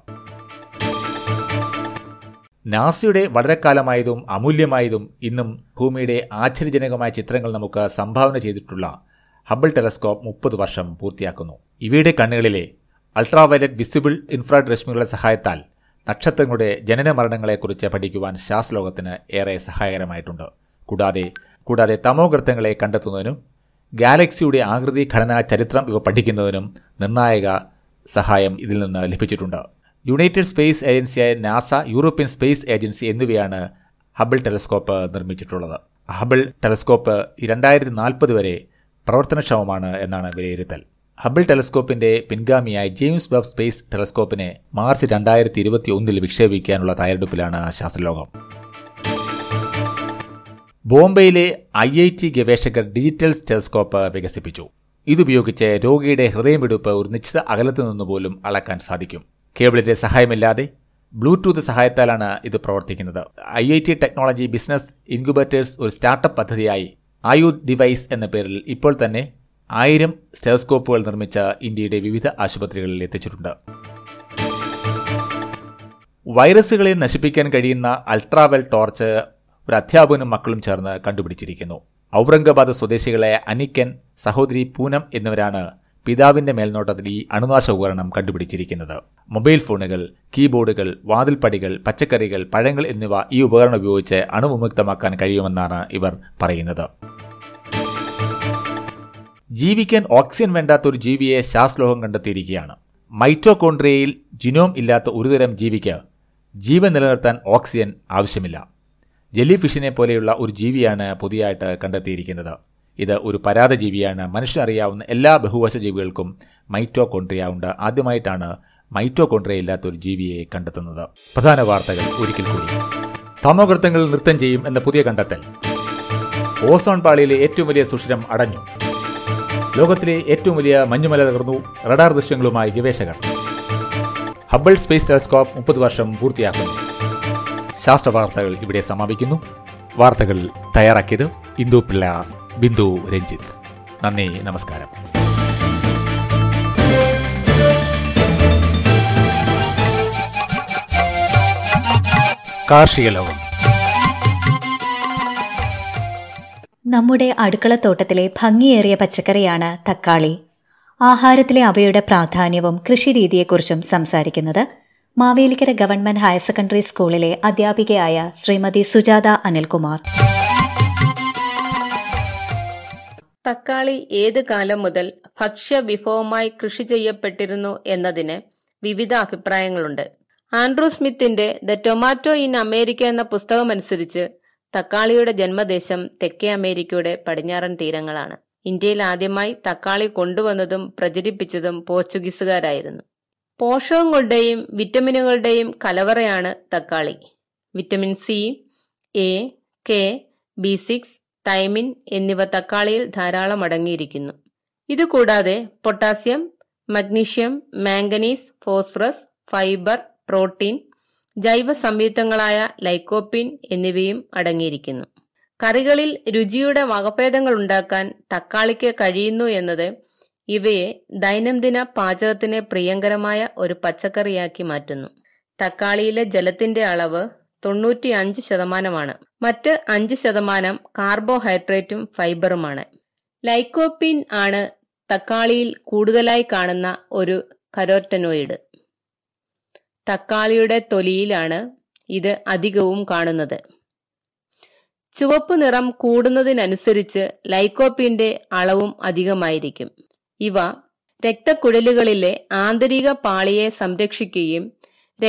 നാസയുടെ വളരെക്കാലമായതും അമൂല്യമായതും ഇന്നും ഭൂമിയുടെ ആശ്ചര്യജനകമായ ചിത്രങ്ങൾ നമുക്ക് സംഭാവന ചെയ്തിട്ടുള്ള ഹബിൾ ടെലസ്കോപ്പ് മുപ്പത് വർഷം പൂർത്തിയാക്കുന്നു. ഇവയുടെ കണ്ണുകളിലെ അൾട്രാവയലറ്റ് വിസിബിൾ ഇൻഫ്രാഡ് രശ്മികളുടെ സഹായത്താൽ നക്ഷത്രങ്ങളുടെ ജനന മരണങ്ങളെക്കുറിച്ച് പഠിക്കുവാൻ ശാസ്ത്രലോകത്തിന് ഏറെ സഹായകരമായിട്ടുണ്ട്. കൂടാതെ കൂടാതെ തമോഗർത്തങ്ങളെ കണ്ടെത്തുന്നതിനും ഗാലക്സിയുടെ ആകൃതി ഘടന ചരിത്രം ഇവ പഠിക്കുന്നതിനും നിർണായക സഹായം ഇതിൽ നിന്ന് ലഭിച്ചിട്ടുണ്ട്. യുണൈറ്റഡ് സ്പേസ് ഏജൻസിയായ നാസ യൂറോപ്യൻ സ്പേസ് ഏജൻസി എന്നിവയാണ് ഹബിൾ ടെലസ്കോപ്പ് നിർമ്മിച്ചിട്ടുള്ളത്. ഹബിൾ ടെലസ്കോപ്പ് രണ്ടായിരത്തി നാൽപ്പത് വരെ പ്രവർത്തനക്ഷമമാണ് എന്നാണ് വിലയിരുത്തൽ. ഹബിൾ ടെലസ്കോപ്പിന്റെ പിൻഗാമിയായ ജെയിംസ് വെബ് സ്പേസ് ടെലസ്കോപ്പിനെ മാർച്ച് രണ്ടായിരത്തി ഇരുപത്തി ഒന്നിൽ വിക്ഷേപിക്കാനുള്ള തയ്യാറെടുപ്പിലാണ് ശാസ്ത്രലോകം. ബോംബെയിലെ ഐ ഐ ടി ഗവേഷകർ ഡിജിറ്റൽ ടെലസ്കോപ്പ് വികസിപ്പിച്ചു. ഇതുപയോഗിച്ച് രോഗിയുടെ ഹൃദയമിടിപ്പ് ഒരു നിശ്ചിത അകലത്തു നിന്ന് പോലും അളക്കാൻ സാധിക്കും. കേബിളിന്റെ സഹായമില്ലാതെ ബ്ലൂടൂത്ത് സഹായത്താലാണ് ഇത് പ്രവർത്തിക്കുന്നത്. I I T technology business incubators ഒരു സ്റ്റാർട്ടപ്പ് പദ്ധതിയായി ആയു ഡിവൈസ് എന്ന പേരിൽ ഇപ്പോൾ തന്നെ ആയിരം സ്റ്റെറോസ്കോപ്പുകൾ നിർമ്മിച്ച ഇന്ത്യയുടെ വിവിധ ആശുപത്രികളിൽ എത്തിച്ചിട്ടുണ്ട്. വൈറസുകളെ നശിപ്പിക്കാൻ കഴിയുന്ന അൾട്രാവെൽ ടോർച്ച് ഒരു അധ്യാപകനും മക്കളും ചേർന്ന് കണ്ടുപിടിച്ചിരിക്കുന്നു. ഔറംഗബാദ് സ്വദേശികളെ അനിക്കൻ സഹോദരി പൂനം എന്നിവരാണ് പിതാവിന്റെ മേൽനോട്ടത്തിൽ ഈ അണുനാശ ഉപകരണം കണ്ടുപിടിച്ചിരിക്കുന്നത്. മൊബൈൽ ഫോണുകൾ കീബോർഡുകൾ വാതിൽപ്പടികൾ പച്ചക്കറികൾ പഴങ്ങൾ എന്നിവ ഈ ഉപകരണം ഉപയോഗിച്ച് അണുവിമുക്തമാക്കാൻ കഴിയുമെന്നാണ് ഇവർ പറയുന്നത്. ജീവിക്കാൻ ഓക്സിജൻ വേണ്ടാത്ത ഒരു ജീവിയെ ശാസ്ത്രലോകം കണ്ടെത്തിയിരിക്കുകയാണ്. മൈറ്റോകോൺട്രിയയിൽ ജിനോം ഇല്ലാത്ത ഒരുതരം ജീവിക്ക് ജീവൻ നിലനിർത്താൻ ഓക്സിജൻ ആവശ്യമില്ല. ജെല്ലി ഫിഷിനെ പോലെയുള്ള ഒരു ജീവിയാണ് പുതിയതായിട്ട് കണ്ടെത്തിയിരിക്കുന്നത്. ഇത് ഒരു പരാത ജീവിയാണ് മനുഷ്യനറിയാവുന്ന എല്ലാ ബഹുവശ ജീവികൾക്കും മൈറ്റോകോൺട്രിയ ഉണ്ട്. ആദ്യമായിട്ടാണ് മൈറ്റോകോൺട്രിയ ഇല്ലാത്ത ഒരു ജീവിയെ കണ്ടെത്തുന്നത്. പ്രധാന വാർത്തകൾ ഒരിക്കൽ കൂടി. തമോകൃത്തങ്ങൾ നൃത്തം ചെയ്യും എന്ന പുതിയ കണ്ടെത്തൽ. ഓസോൺ പാളിയിലെ ഏറ്റവും വലിയ സുഷിരം അടഞ്ഞു. ലോകത്തിലെ ഏറ്റവും വലിയ മഞ്ഞുമല തകർന്നു റഡാർ ദൃശ്യങ്ങളുമായി ഗവേഷകർ. ഹബിൾ സ്പേസ് ടെലസ്കോപ്പ് മുപ്പത് വർഷം പൂർത്തിയാക്കുന്നു. ശാസ്ത്ര വാർത്തകൾ ഇവിടെ സമാപിക്കുന്നു. വാർത്തകൾ തയ്യാറാക്കിയത് ഇന്ദു പിള്ള ബിന്ദു രഞ്ജിത്ത്. നന്ദി നമസ്കാരം. കാർഷിക ലോകം നമ്മുടെ അടുക്കളത്തോട്ടത്തിലെ ഭംഗിയേറിയ പച്ചക്കറിയാണ് തക്കാളി. ആഹാരത്തിലെ അവയുടെ പ്രാധാന്യവും കൃഷിരീതിയെക്കുറിച്ചും സംസാരിക്കുന്നത് മാവേലിക്കര ഗവൺമെന്റ് ഹയർ സെക്കൻഡറി സ്കൂളിലെ അധ്യാപികയായ ശ്രീമതി സുജാത അനിൽകുമാർ. തക്കാളി ഏത് കാലം മുതൽ ഭക്ഷ്യ വിഭവമായി കൃഷി ചെയ്യപ്പെട്ടിരുന്നു എന്നതിന് വിവിധ അഭിപ്രായങ്ങളുണ്ട്. ആൻഡ്രൂ സ്മിത്തിന്റെ ദ ടൊമാറ്റോ ഇൻ അമേരിക്ക എന്ന പുസ്തകമനുസരിച്ച് തക്കാളിയുടെ ജന്മദേശം തെക്കേ അമേരിക്കയുടെ പടിഞ്ഞാറൻ തീരങ്ങളാണ്. ഇന്ത്യയിൽ ആദ്യമായി തക്കാളി കൊണ്ടുവന്നതും പ്രചരിപ്പിച്ചതും പോർച്ചുഗീസുകാരായിരുന്നു. പോഷകങ്ങളുടെയും വിറ്റമിനുകളുടെയും കലവറയാണ് തക്കാളി. Vitamin C A K B six thiamine എന്നിവ തക്കാളിയിൽ ധാരാളം അടങ്ങിയിരിക്കുന്നു. ഇതുകൂടാതെ potassium magnesium manganese phosphorus fibre protein ജൈവ സംയുക്തങ്ങളായ ലൈക്കോപ്പിൻ എന്നിവയും അടങ്ങിയിരിക്കുന്നു. കറികളിൽ രുചിയുടെ വകഭേദങ്ങൾ ഉണ്ടാക്കാൻ തക്കാളിക്ക് കഴിയുന്നു എന്നത് ഇവയെ ദൈനംദിന പാചകത്തിന് പ്രിയങ്കരമായ ഒരു പച്ചക്കറിയാക്കി മാറ്റുന്നു. തക്കാളിയിലെ ജലത്തിന്റെ അളവ് തൊണ്ണൂറ്റി അഞ്ച് ശതമാനമാണ്. മറ്റ് അഞ്ച് ശതമാനം കാർബോഹൈഡ്രേറ്റും ഫൈബറുമാണ്. ലൈക്കോപ്പിൻ ആണ് തക്കാളിയിൽ കൂടുതലായി കാണുന്ന ഒരു കരോറ്റനോയിഡ്. തക്കാളിയുടെ തൊലിയിലാണ് ഇത് അധികവും കാണുന്നത്. ചുവപ്പ് നിറം കൂടുന്നതിനനുസരിച്ച് ലൈക്കോപ്പിന്റെ അളവും അധികമായിരിക്കും. ഇവ രക്തക്കുഴലുകളിലെ ആന്തരിക പാളിയെ സംരക്ഷിക്കുകയും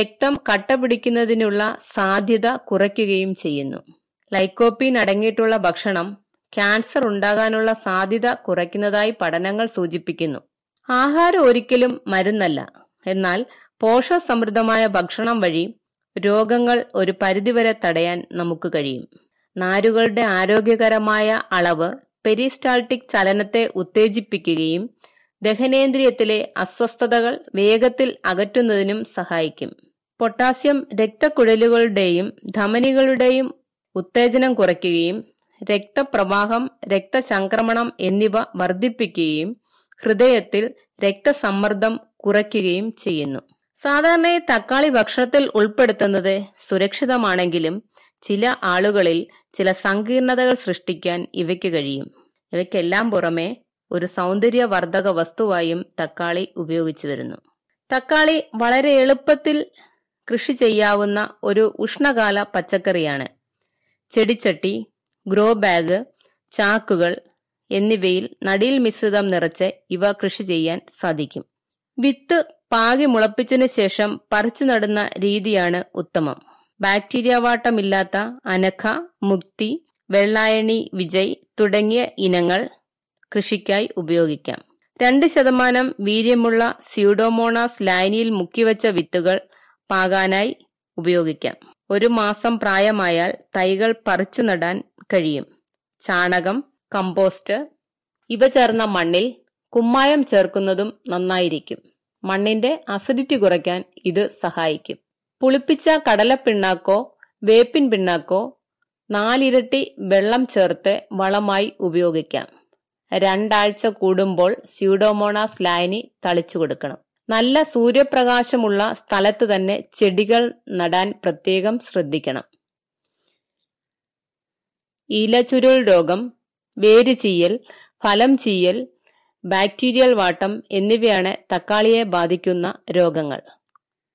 രക്തം കട്ട പിടിക്കുന്നതിനുള്ള സാധ്യത കുറയ്ക്കുകയും ചെയ്യുന്നു. ലൈക്കോപ്പിൻ അടങ്ങിയിട്ടുള്ള ഭക്ഷണം ക്യാൻസർ ഉണ്ടാകാനുള്ള സാധ്യത കുറയ്ക്കുന്നതായി പഠനങ്ങൾ സൂചിപ്പിക്കുന്നു. ആഹാരം ഒരിക്കലും മരുന്നല്ല. എന്നാൽ പോഷകസമൃദ്ധമായ ഭക്ഷണം വഴി രോഗങ്ങൾ ഒരു പരിധിവരെ തടയാൻ നമുക്ക് കഴിയും. നാരുകളുടെ ആരോഗ്യകരമായ അളവ് പെരിസ്റ്റാൾട്ടിക് ചലനത്തെ ഉത്തേജിപ്പിക്കുകയും ദഹനേന്ദ്രിയത്തിലെ അസ്വസ്ഥതകൾ വേഗത്തിൽ അകറ്റുന്നതിനും സഹായിക്കും. പൊട്ടാസ്യം രക്തക്കുഴലുകളുടെയും ധമനികളുടെയും ഉത്തേജനം കുറയ്ക്കുകയും രക്തപ്രവാഹം രക്തചംക്രമണം എന്നിവ വർദ്ധിപ്പിക്കുകയും ഹൃദയത്തിൽ രക്തസമ്മർദ്ദം കുറയ്ക്കുകയും ചെയ്യുന്നു. സാധാരണയായി തക്കാളി ഭക്ഷണത്തിൽ ഉൾപ്പെടുത്തുന്നത് സുരക്ഷിതമാണെങ്കിലും ചില ആളുകളിൽ ചില സങ്കീർണതകൾ സൃഷ്ടിക്കാൻ ഇവയ്ക്ക് കഴിയും. ഇവയ്ക്കെല്ലാം പുറമെ ഒരു സൗന്ദര്യവർദ്ധക വസ്തുവായും തക്കാളി ഉപയോഗിച്ചു വരുന്നു. തക്കാളി വളരെ എളുപ്പത്തിൽ കൃഷി ചെയ്യാവുന്ന ഒരു ഉഷ്ണകാല പച്ചക്കറിയാണ്. ചെടിച്ചട്ടി ഗ്രോ ബാഗ് ചാക്കുകൾ എന്നിവയിൽ നടീൽ മിശ്രിതം നിറച്ച് ഇവ കൃഷി ചെയ്യാൻ സാധിക്കും. വിത്ത് പാകി മുളപ്പിച്ചതിന് ശേഷം പറിച്ചു നടുന്ന രീതിയാണ് ഉത്തമം. ബാക്ടീരിയ വാട്ടമില്ലാത്ത അനഖ മുക്തി വെള്ളായണി വിജയ് തുടങ്ങിയ ഇനങ്ങൾ കൃഷിക്കായി ഉപയോഗിക്കാം. രണ്ട് ശതമാനം വീര്യമുള്ള സ്യൂഡോമോണാസ് ലൈനിയിൽ മുക്കിവെച്ച വിത്തുകൾ പാകാനായി ഉപയോഗിക്കാം. ഒരു മാസം പ്രായമായാൽ തൈകൾ പറിച്ചു നടാൻ കഴിയും. ചാണകം കമ്പോസ്റ്റ് ഇവ ചേർന്ന മണ്ണിൽ കുമ്മായം ചേർക്കുന്നതും നന്നായിരിക്കും. മണ്ണിന്റെ അസിഡിറ്റി കുറയ്ക്കാൻ ഇത് സഹായിക്കും. പുളിപ്പിച്ച കടലപ്പിണ്ണാക്കോ വേപ്പിൻ പിണ്ണാക്കോ നാലിരട്ടി വെള്ളം ചേർത്ത് വളമായി ഉപയോഗിക്കാം. രണ്ടാഴ്ച കൂടുമ്പോൾ സ്യൂഡോമോണാസ് ലായനി തളിച്ചു കൊടുക്കണം. നല്ല സൂര്യപ്രകാശമുള്ള സ്ഥലത്ത് തന്നെ ചെടികൾ നടാൻ പ്രത്യേകം ശ്രദ്ധിക്കണം. ഇലചുരുൾ രോഗം വേര് ചീയൽ ഫലം ചീയൽ ബാക്ടീരിയൽ വാട്ടം എന്നിവയാണ് തക്കാളിയെ ബാധിക്കുന്ന രോഗങ്ങൾ.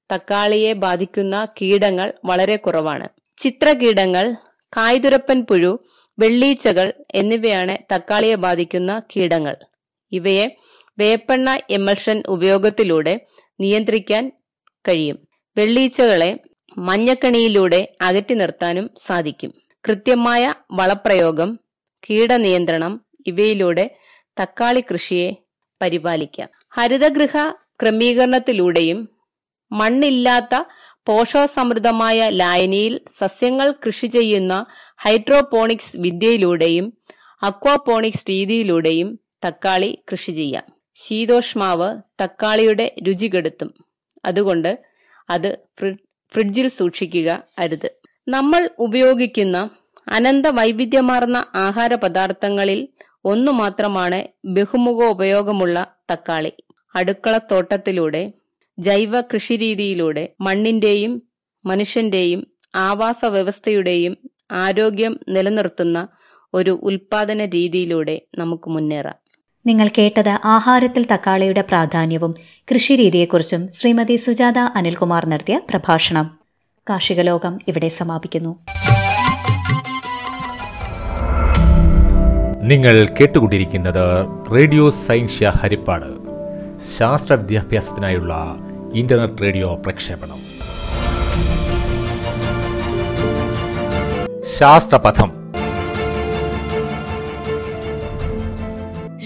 തക്കാളിയെ ബാധിക്കുന്ന കീടങ്ങൾ വളരെ കുറവാണ്. ചിത്രകീടങ്ങൾ കായ്തുരപ്പൻ പുഴു വെള്ളീച്ചകൾ എന്നിവയാണ് തക്കാളിയെ ബാധിക്കുന്ന കീടങ്ങൾ. ഇവയെ വേപ്പെണ്ണ എമൽഷൻ ഉപയോഗത്തിലൂടെ നിയന്ത്രിക്കാൻ കഴിയും. വെള്ളീച്ചകളെ മഞ്ഞക്കണിയിലൂടെ അകറ്റി നിർത്താനും സാധിക്കും. കൃത്യമായ വളപ്രയോഗം കീടനിയന്ത്രണം ഇവയിലൂടെ തക്കാളി കൃഷിയെ പരിപാലിക്കാം. ഹരിതഗൃഹ ക്രമീകരണത്തിലൂടെയും മണ്ണില്ലാത്ത പോഷകസമൃദ്ധമായ ലായനിയിൽ സസ്യങ്ങൾ കൃഷി ചെയ്യുന്ന ഹൈഡ്രോപോണിക്സ് വിദ്യയിലൂടെയും അക്വാപോണിക്സ് രീതിയിലൂടെയും തക്കാളി കൃഷി ചെയ്യാം. ശീതോഷ്മാവ് തക്കാളിയുടെ രുചി കെടുത്തും. അതുകൊണ്ട് അത് ഫ്രിഡ്ജിൽ സൂക്ഷിക്കുക അരുത്. നമ്മൾ ഉപയോഗിക്കുന്ന അനന്ത വൈവിധ്യമാർന്ന ആഹാര പദാർത്ഥങ്ങളിൽ ഒന്നു മാത്രമാണ് ബഹുമുഖ ഉപയോഗമുള്ള തക്കാളി. അടുക്കളത്തോട്ടത്തിലൂടെ ജൈവ കൃഷിരീതിയിലൂടെ മണ്ണിന്റെയും മനുഷ്യന്റെയും ആവാസ വ്യവസ്ഥയുടെയും ആരോഗ്യം നിലനിർത്തുന്ന ഒരു ഉൽപാദന രീതിയിലൂടെ നമുക്ക് മുന്നേറാം. നിങ്ങൾ കേട്ടത് ആഹാരത്തിൽ തക്കാളിയുടെ പ്രാധാന്യവും കൃഷിരീതിയെക്കുറിച്ചും ശ്രീമതി സുജാത അനിൽകുമാർ നടത്തിയ പ്രഭാഷണം. കാർഷിക ലോകം ഇവിടെ സമാപിക്കുന്നു. നിങ്ങൾ കേട്ടുകൊണ്ടിരിക്കുന്നത് റേഡിയോ സൈൻഷ്യ ഹരിപ്പാട്. ശാസ്ത്ര വിദ്യാഭ്യാസത്തിനായുള്ള ഇന്റർനെറ്റ് റേഡിയോ പ്രക്ഷേപണം. ശാസ്ത്രപഥം.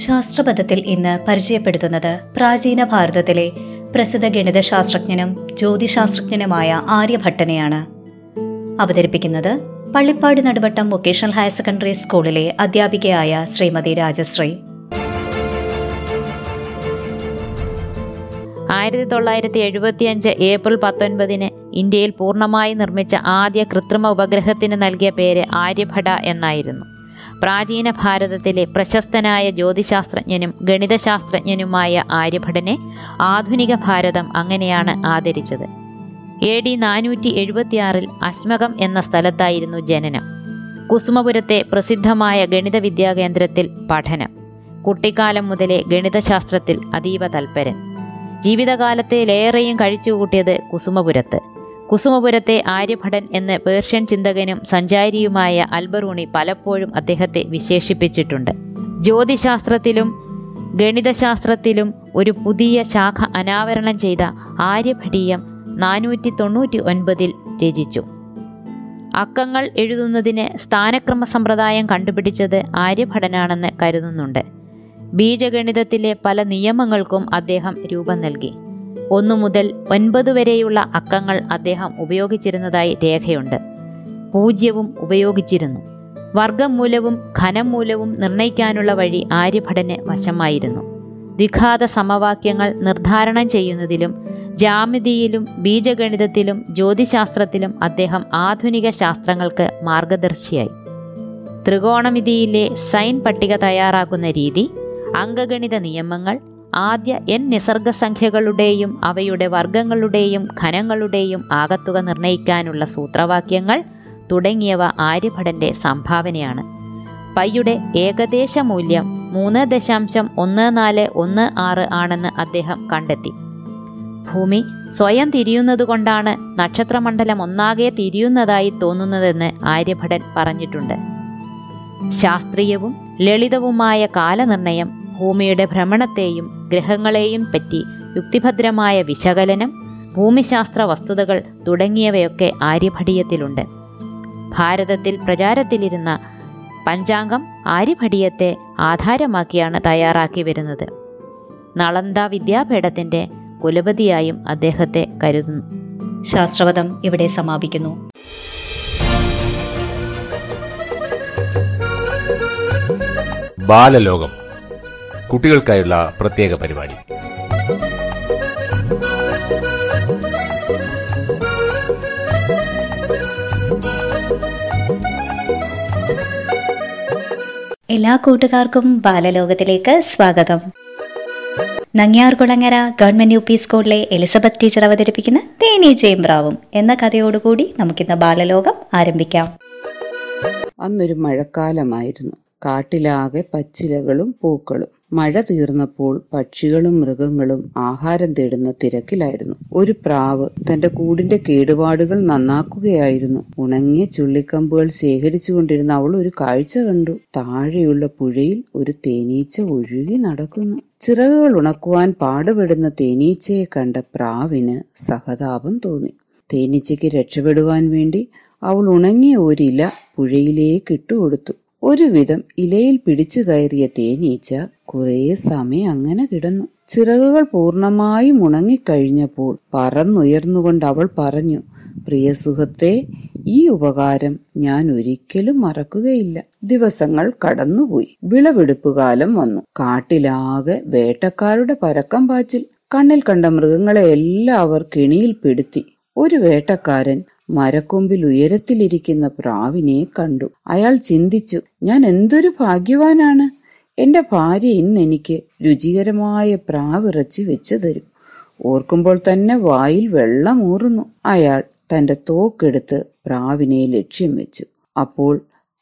ശാസ്ത്രപഥത്തിൽ ഇന്ന് പരിചയപ്പെടുത്തുന്നത് പ്രാചീന ഭാരതത്തിലെ പ്രസിദ്ധ ഗണിതശാസ്ത്രജ്ഞനും ജ്യോതിശാസ്ത്രജ്ഞനുമായ ആര്യഭട്ടനെയാണ്. അവതരിപ്പിക്കുന്നത് Pallippad Naduvattom vocational higher secondary സ്കൂളിലെ അധ്യാപികയായ ശ്രീമതി രാജശ്രീ. ആയിരത്തി തൊള്ളായിരത്തി എഴുപത്തിയഞ്ച് ഏപ്രിൽ പത്തൊൻപതിന് ഇന്ത്യയിൽ പൂർണമായി നിർമ്മിച്ച ആദ്യ കൃത്രിമ ഉപഗ്രഹത്തിന് നൽകിയ പേര് ആര്യഭട എന്നായിരുന്നു. പ്രാചീന ഭാരതത്തിലെ പ്രശസ്തനായ ജ്യോതിശാസ്ത്രജ്ഞനും ഗണിതശാസ്ത്രജ്ഞനുമായ ആര്യഭടനെ ആധുനിക ഭാരതം അങ്ങനെയാണ് ആദരിച്ചത്. എ ഡി നാനൂറ്റി എഴുപത്തിയാറിൽ അശ്മകം എന്ന സ്ഥലത്തായിരുന്നു ജനനം. കുസുമപുരത്തെ പ്രസിദ്ധമായ ഗണിത വിദ്യാകേന്ദ്രത്തിൽ പഠനം. കുട്ടിക്കാലം മുതലേ ഗണിതശാസ്ത്രത്തിൽ അതീവ തൽപരൻ. ജീവിതകാലത്തിലേറെയും കഴിച്ചുകൂട്ടിയത് കുസുമപുരത്ത്. കുസുമപുരത്തെ ആര്യഭടൻ എന്ന് പേർഷ്യൻ ചിന്തകനും സഞ്ചാരിയുമായ അൽബറൂണി പലപ്പോഴും അദ്ദേഹത്തെ വിശേഷിപ്പിച്ചിട്ടുണ്ട്. ജ്യോതിശാസ്ത്രത്തിലും ഗണിതശാസ്ത്രത്തിലും ഒരു പുതിയ ശാഖ അനാവരണം ചെയ്ത ആര്യഭടീയം നാനൂറ്റി തൊണ്ണൂറ്റി ഒൻപതിൽ രചിച്ചു. അക്കങ്ങൾ എഴുതുന്നതിന് സ്ഥാനക്രമ സമ്പ്രദായം കണ്ടുപിടിച്ചത് ആര്യഭടനാണെന്ന് കരുതുന്നുണ്ട്. ബീജഗണിതത്തിലെ പല നിയമങ്ങൾക്കും അദ്ദേഹം രൂപം നൽകി. ഒന്നു മുതൽ ഒൻപത് വരെയുള്ള അക്കങ്ങൾ അദ്ദേഹം ഉപയോഗിച്ചിരുന്നതായി രേഖയുണ്ട്. പൂജ്യവും ഉപയോഗിച്ചിരുന്നു. വർഗമൂലവും ഘനമൂലവും നിർണയിക്കാനുള്ള വഴി ആര്യഭടന് വശമായിരുന്നു. ദ്വിഘാത സമവാക്യങ്ങൾ നിർദ്ധാരണം ചെയ്യുന്നതിലും ജാമിതിയിലും ബീജഗണിതത്തിലും ജ്യോതിശാസ്ത്രത്തിലും അദ്ദേഹം ആധുനിക ശാസ്ത്രങ്ങൾക്ക് മാർഗദർശിയായി. ത്രികോണമിതിയിലെ സൈൻ പട്ടിക തയ്യാറാക്കുന്ന രീതി അംഗഗണിത നിയമങ്ങൾ ആദ്യ എൻ നിസർഗസംഖ്യകളുടെയും അവയുടെ വർഗങ്ങളുടെയും ഘനങ്ങളുടെയും ആകത്തുക നിർണയിക്കാനുള്ള സൂത്രവാക്യങ്ങൾ തുടങ്ങിയവ ആര്യഭടന്റെ സംഭാവനയാണ്. പൈയുടെ ഏകദേശ മൂല്യം മൂന്ന് ദശാംശം ഒന്ന് നാല് ഒന്ന് ആറ് ആണെന്ന് അദ്ദേഹം കണ്ടെത്തി. ഭൂമി സ്വയം തിരിയുന്നതുകൊണ്ടാണ് നക്ഷത്രമണ്ഡലം ഒന്നാകെ തിരിയുന്നതായി തോന്നുന്നതെന്ന് ആര്യഭടൻ പറഞ്ഞിട്ടുണ്ട്. ശാസ്ത്രീയവും ലളിതവുമായ കാലനിർണയം ഭൂമിയുടെ ഭ്രമണത്തെയും ഗ്രഹങ്ങളെയും പറ്റി യുക്തിഭദ്രമായ വിശകലനം ഭൂമിശാസ്ത്ര വസ്തുതകൾ തുടങ്ങിയവയൊക്കെ ആര്യഭടീയത്തിലുണ്ട്. ഭാരതത്തിൽ പ്രചാരത്തിലിരുന്ന പഞ്ചാംഗം ആര്യഭടീയത്തെ ആധാരമാക്കിയാണ് തയ്യാറാക്കി വരുന്നത്. നളന്ദ വിദ്യാപീഠത്തിന്റെ കുലപതിയായും അദ്ദേഹത്തെ കരുതുന്നു. ശാസ്ത്രവതം ഇവിടെ സമാപിക്കുന്നു. ബാലലോകം. കുട്ടികൾക്കായുള്ള പ്രത്യേക പരിപാടി. എല്ലാ കൂട്ടുകാർക്കും ബാലലോകത്തിലേക്ക് സ്വാഗതം. നങ്ങ്യാർകുളങ്ങര ഗവൺമെന്റ് യു പി സ്കൂളിലെ എലിസബത്ത് ടീച്ചർ അവതരിപ്പിക്കുന്ന തേനീച്ചയും പ്രാവും എന്ന കഥയോടുകൂടി നമുക്കിന്ന് ബാലലോകം ആരംഭിക്കാം. അന്നൊരു മഴക്കാലമായിരുന്നു. കാട്ടിലാകെ പച്ചിലകളും പൂക്കളും. മഴ തീർന്നപ്പോൾ പക്ഷികളും മൃഗങ്ങളും ആഹാരം തേടുന്ന തിരക്കിലായിരുന്നു. ഒരു പ്രാവ് തന്റെ കൂടിന്റെ കേടുപാടുകൾ നന്നാക്കുകയായിരുന്നു. ഉണങ്ങിയ ചുള്ളിക്കമ്പുകൾ ശേഖരിച്ചുകൊണ്ടിരുന്ന അവൾ ഒരു കാഴ്ച കണ്ടു. താഴെയുള്ള പുഴയിൽ ഒരു തേനീച്ച ഒഴുകി നടക്കുന്നു. ചിറകുകൾ ഉണക്കുവാൻ പാടുപെടുന്ന തേനീച്ചയെ കണ്ട പ്രാവിന് സഹതാപം തോന്നി. തേനീച്ചയ്ക്ക് രക്ഷപ്പെടുവാൻ വേണ്ടി അവൾ ഉണങ്ങിയ ഒരില പുഴയിലേക്ക് ഇട്ടുകൊടുത്തു. ഒരുവിധം ഇലയിൽ പിടിച്ചു കയറിയ തേനീച്ച കുറെ സമയം അങ്ങനെ കിടന്നു. ചിറകുകൾ പൂർണമായും ഉണങ്ങിക്കഴിഞ്ഞപ്പോൾ പറന്നുയർന്നുകൊണ്ട് അവൾ പറഞ്ഞു പ്രിയ സുഹത്തെ ഈ ഉപകാരം ഞാൻ ഒരിക്കലും മറക്കുകയില്ല. ദിവസങ്ങൾ കടന്നുപോയി. വിളവെടുപ്പ് കാലം വന്നു. കാട്ടിലാകെ വേട്ടക്കാരുടെ പരക്കം പാച്ചിൽ. കണ്ണിൽ കണ്ട മൃഗങ്ങളെ എല്ലാവർ കെണിയിൽ പെടുത്തി. ഒരു വേട്ടക്കാരൻ മരക്കൊമ്പിൽ ഉയരത്തിലിരിക്കുന്ന പ്രാവിനെ കണ്ടു. അയാൾ ചിന്തിച്ചു ഞാൻ എന്തൊരു ഭാഗ്യവാനാണ്? എന്റെ ഭാര്യ ഇന്ന് എനിക്ക് രുചികരമായ പ്രാവിറച്ചി വെച്ചു തരും. ഓർക്കുമ്പോൾ തന്നെ വായിൽ വെള്ളമൂറുന്നു അയാൾ തന്റെ തോക്കെടുത്ത് പ്രാവിനെ ലക്ഷ്യം വെച്ചു. അപ്പോൾ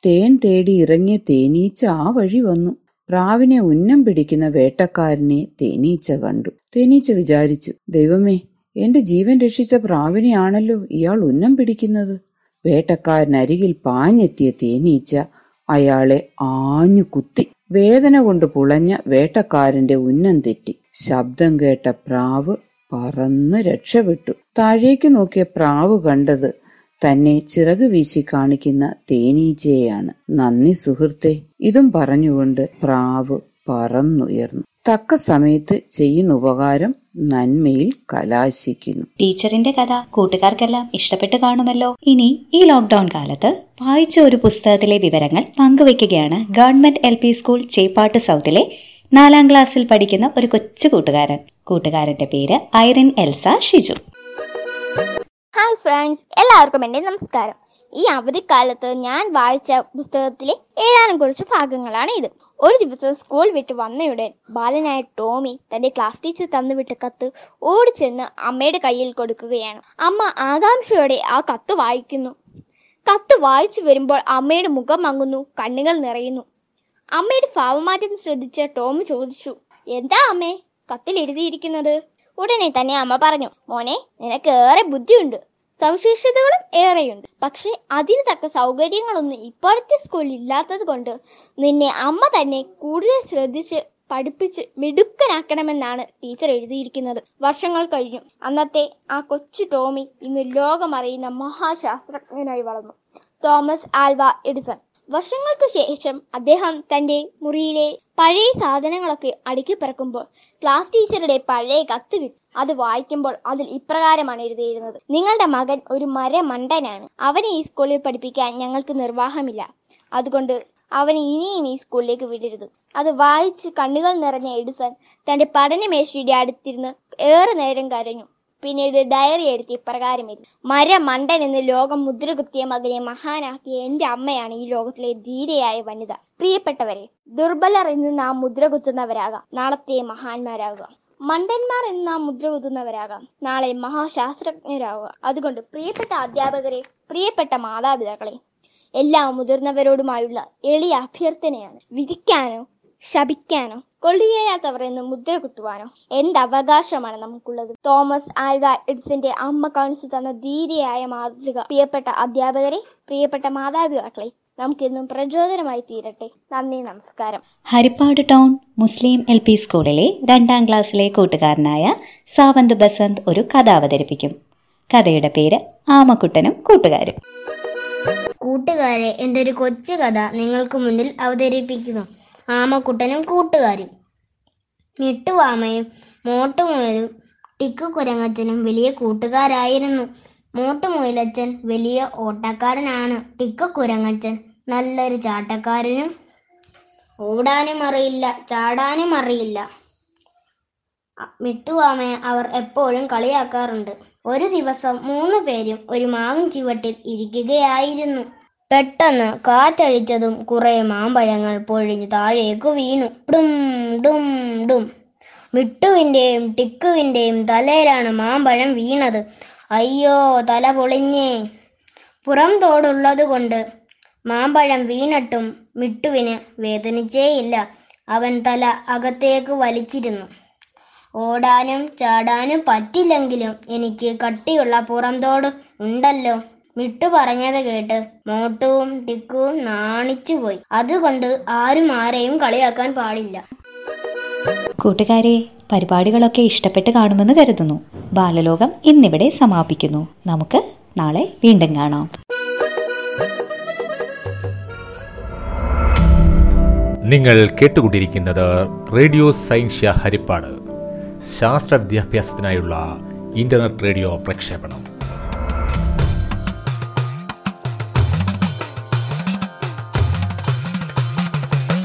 തേൻ തേടി ഇറങ്ങിയ തേനീച്ച ആ വഴി വന്നു. പ്രാവിനെ ഉന്നം പിടിക്കുന്ന വേട്ടക്കാരനെ തേനീച്ച കണ്ടു. തേനീച്ച വിചാരിച്ചു ദൈവമേ എന്റെ ജീവൻ രക്ഷിച്ച പ്രാവിനെയാണല്ലോ ഇയാൾ ഉന്നം പിടിക്കുന്നത്. വേട്ടക്കാരനരികിൽ പാഞ്ഞെത്തിയ തേനീച്ച അയാളെ ആഞ്ഞു കുത്തി. വേദന കൊണ്ട് പുളഞ്ഞ വേട്ടക്കാരന്റെ ഉന്നം തെറ്റി. ശബ്ദം കേട്ട പ്രാവ് പറന്ന് രക്ഷപ്പെട്ടു. താഴേക്ക് നോക്കിയ പ്രാവ് കണ്ടത് തന്നെ ചിറക് വീശി കാണിക്കുന്ന തേനീച്ചയാണ് നന്ദി സുഹൃത്തെ. ഇതും പറഞ്ഞുകൊണ്ട് പ്രാവ് പറന്നുയർന്നു. തക്ക സമയത്ത് ചെയ്യുന്ന ഉപകാരം നന്മയിൽ കലാശിക്കുന്നു. ടീച്ചറിന്റെ കഥ കൂട്ടുകാർക്കെല്ലാം ഇഷ്ടപ്പെട്ട് കാണുമല്ലോ. ഇനി ഈ ലോക്ക്ഡൌൺ കാലത്ത് വായിച്ച ഒരു പുസ്തകത്തിലെ വിവരങ്ങൾ പങ്കുവെക്കുകയാണ് government L P school Cheppad സൗത്തിലെ നാലാം ക്ലാസ്സിൽ പഠിക്കുന്ന ഒരു കൊച്ചു കൂട്ടുകാരൻ. കൂട്ടുകാരന്റെ പേര് Irene Elsa Shiju. Hi friends എല്ലാവർക്കും എന്റെ നമസ്കാരം. ഈ അവധിക്കാലത്ത് ഞാൻ വായിച്ച പുസ്തകത്തിലെ ഏതാനും കുറച്ച് ഭാഗങ്ങളാണ് ഇത്. ഒരു ദിവസം സ്കൂൾ വിട്ട് വന്നയുടൻ ബാലനായ ടോമി തന്റെ ക്ലാസ് ടീച്ചർ തന്നുവിട്ട കത്ത് ഓടിച്ചെന്ന് അമ്മയുടെ കയ്യിൽ കൊടുക്കുകയാണ്. അമ്മ ആകാംക്ഷയോടെ ആ കത്ത് വായിക്കുന്നു. കത്ത് വായിച്ചു വരുമ്പോൾ അമ്മയുടെ മുഖം മങ്ങുന്നു കണ്ണുകൾ നിറയുന്നു. അമ്മയുടെ ഭാവമാറ്റം ശ്രദ്ധിച്ച ടോമി ചോദിച്ചു എന്താ അമ്മേ കത്തിൽ എഴുതിയിരിക്കുന്നത്? ഉടനെ തന്നെ അമ്മ പറഞ്ഞു മോനെ നിനക്ക് ഏറെ ബുദ്ധിയുണ്ട്. സവിശേഷതകളും ഏറെയുണ്ട്. പക്ഷെ അതിന് തക്ക സൗകര്യങ്ങളൊന്നും ഇപ്പോഴത്തെ സ്കൂളിൽ ഇല്ലാത്തത് കൊണ്ട് നിന്നെ അമ്മ തന്നെ കൂടുതൽ ശ്രദ്ധിച്ച് പഠിപ്പിച്ച് മിടുക്കനാക്കണമെന്നാണ് ടീച്ചർ എഴുതിയിരിക്കുന്നത്. വർഷങ്ങൾ കഴിഞ്ഞു. അന്നത്തെ ആ കൊച്ചു ടോമി ഇന്ന് ലോകമറിയുന്ന മഹാശാസ്ത്രജ്ഞനായി വളർന്നു. Thomas Alva Edison. വർഷങ്ങൾക്ക് ശേഷം അദ്ദേഹം തന്റെ മുറിയിലെ പഴയ സാധനങ്ങളൊക്കെ അടുക്കി പറക്കുമ്പോൾ ക്ലാസ് ടീച്ചറുടെ പഴയ കത്ത് കിട്ടി. അത് വായിക്കുമ്പോൾ അതിൽ ഇപ്രകാരമാണ് എഴുതിയിരുന്നത്. നിങ്ങളുടെ മകൻ ഒരു മരമണ്ടനാണ്. അവനെ ഈ സ്കൂളിൽ പഠിപ്പിക്കാൻ ഞങ്ങൾക്ക് നിർവാഹമില്ല. അതുകൊണ്ട് അവനെ ഇനിയും ഈ സ്കൂളിലേക്ക് വിടരുത്. അത് വായിച്ച് കണ്ണുകൾ നിറഞ്ഞ എഡിസൺ തന്റെ പഠനമേശയുടെ അടുത്തിരുന്ന് ഏറെ നേരം കരഞ്ഞു. പിന്നീട് ഡയറി എഴുതി ഇപ്രകാരം എഴുതി മരമണ്ടൻ എന്ന് ലോകം മുദ്രകുത്തിയ മകനെ മഹാനാക്കിയ എന്റെ അമ്മയാണ് ഈ ലോകത്തിലെ ധീരയായ വനിത. പ്രിയപ്പെട്ടവരെ ദുർബലർ എന്ന് നാം മുദ്രകുത്തുന്നവരാകാം. നാളത്തെ മഹാന്മാരാകുക മണ്ടന്മാർ എന്ന് നാം മുദ്രകുത്തുന്നവരാകാം. നാളെ മഹാശാസ്ത്രജ്ഞരാകുക അതുകൊണ്ട് പ്രിയപ്പെട്ട അധ്യാപകരെ പ്രിയപ്പെട്ട മാതാപിതാക്കളെ എല്ലാ മുതിർന്നവരോടുമായുള്ള എളിയ അഭ്യർത്ഥനയാണ്. വിധിക്കാനോ ശപിക്കാനോ കൊള്ളുകയില്ലാത്തവർ എന്ന് മുദ്ര കുത്തുവാനോ? എന്ത് അവകാശമാണ് നമുക്കുള്ളത്? തോമസ് ആൽവ എഡ്സിന്റെ അമ്മ കാണിച്ചു തന്ന ധീരയായ മാതൃക. പ്രിയപ്പെട്ട അധ്യാപകരെ പ്രിയപ്പെട്ട മാതാപിതാക്കളെ നമുക്കിന്നും പ്രചോദനമായി തീരട്ടെ. നന്ദി നമസ്കാരം. Haripad town Muslim L P സ്കൂളിലെ രണ്ടാം ക്ലാസ്സിലെ കൂട്ടുകാരനായ സാവന്ത് ബസന്ത് ഒരു കഥ അവതരിപ്പിക്കും. കഥയുടെ പേര് ആമക്കുട്ടനും കൂട്ടുകാരും. കൂട്ടുകാരെ എന്റെ ഒരു കൊച്ചു കഥ നിങ്ങൾക്ക് മുന്നിൽ അവതരിപ്പിക്കുന്നു. ആമക്കുട്ടനും കൂട്ടുകാരും. ഞെട്ടുവാമയും മോട്ടുമുയലും ടിക്കു കുരങ്ങച്ചനും വലിയ കൂട്ടുകാരായിരുന്നു. മോട്ടുമുയലച്ചൻ വലിയ ഓട്ടക്കാരനാണ്. ടിക്കു കുരങ്ങച്ചൻ നല്ലൊരു ചാട്ടക്കാരനും ഓടാനും അറിയില്ല ചാടാനും അറിയില്ല. മിട്ടുവാമയെ അവർ എപ്പോഴും കളിയാക്കാറുണ്ട്. ഒരു ദിവസം മൂന്ന് പേരും ഒരു മാവിൻ ചുവട്ടിൽ ഇരിക്കുകയായിരുന്നു. പെട്ടെന്ന് കാറ്റടിച്ചതും കുറെ മാമ്പഴങ്ങൾ പൊഴിഞ്ഞു താഴേക്ക് വീണു. ഡും ഡും ഡും. മിട്ടുവിന്റെയും ടിക്കുവിന്റെയും തലയിലാണ് മാമ്പഴം വീണത്. അയ്യോ തല പൊളിഞ്ഞേ. പുറം തോടുള്ളത് കൊണ്ട് മാമ്പഴം വീണിട്ടും മിട്ടുവിന് വേദനിച്ചേയില്ല. അവൻ തല അകത്തേക്ക് വലിച്ചിരുന്നു. ഓടാനും ചാടാനും പറ്റില്ലെങ്കിലും എനിക്ക് കട്ടിയുള്ള പുറംതോട് ഉണ്ടല്ലോ. മിട്ടു പറഞ്ഞത് കേട്ട് മോട്ടുവും ടിക്കുവും നാണിച്ചുപോയി അതുകൊണ്ട് ആരും ആരെയും കളിയാക്കാൻ പാടില്ല. കൂട്ടുകാരെ പരിപാടികളൊക്കെ ഇഷ്ടപ്പെട്ട് കാണുമെന്ന് കരുതുന്നു. ബാലലോകം ഇന്നിവിടെ സമാപിക്കുന്നു. നമുക്ക് നാളെ വീണ്ടും കാണാം. നിങ്ങൾ കേട്ടുകൊണ്ടിരിക്കുന്നത് റേഡിയോ സൈൻഷ്യ ഹരിപ്പാട്. ശാസ്ത്ര വിദ്യാഭ്യാസത്തിനായുള്ള ഇന്റർനെറ്റ് റേഡിയോ പ്രക്ഷേപണം.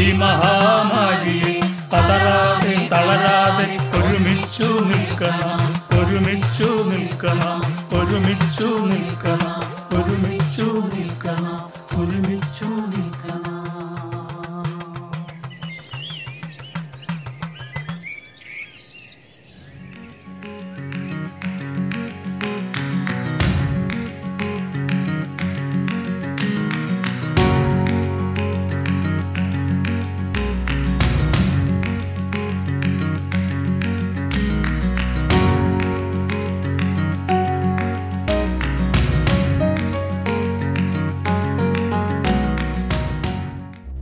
ഈ മഹാമാരിയെ പതറാതെ തളരാതെ ഒരുമിച്ചു നിൽക്കണം ഒരുമിച്ചു നിൽക്കണം ഒരുമിച്ചു നിൽക്കണം ഒരുമിച്ചു നിൽക്കണം ഒരുമിച്ചു നിൽക്കണം.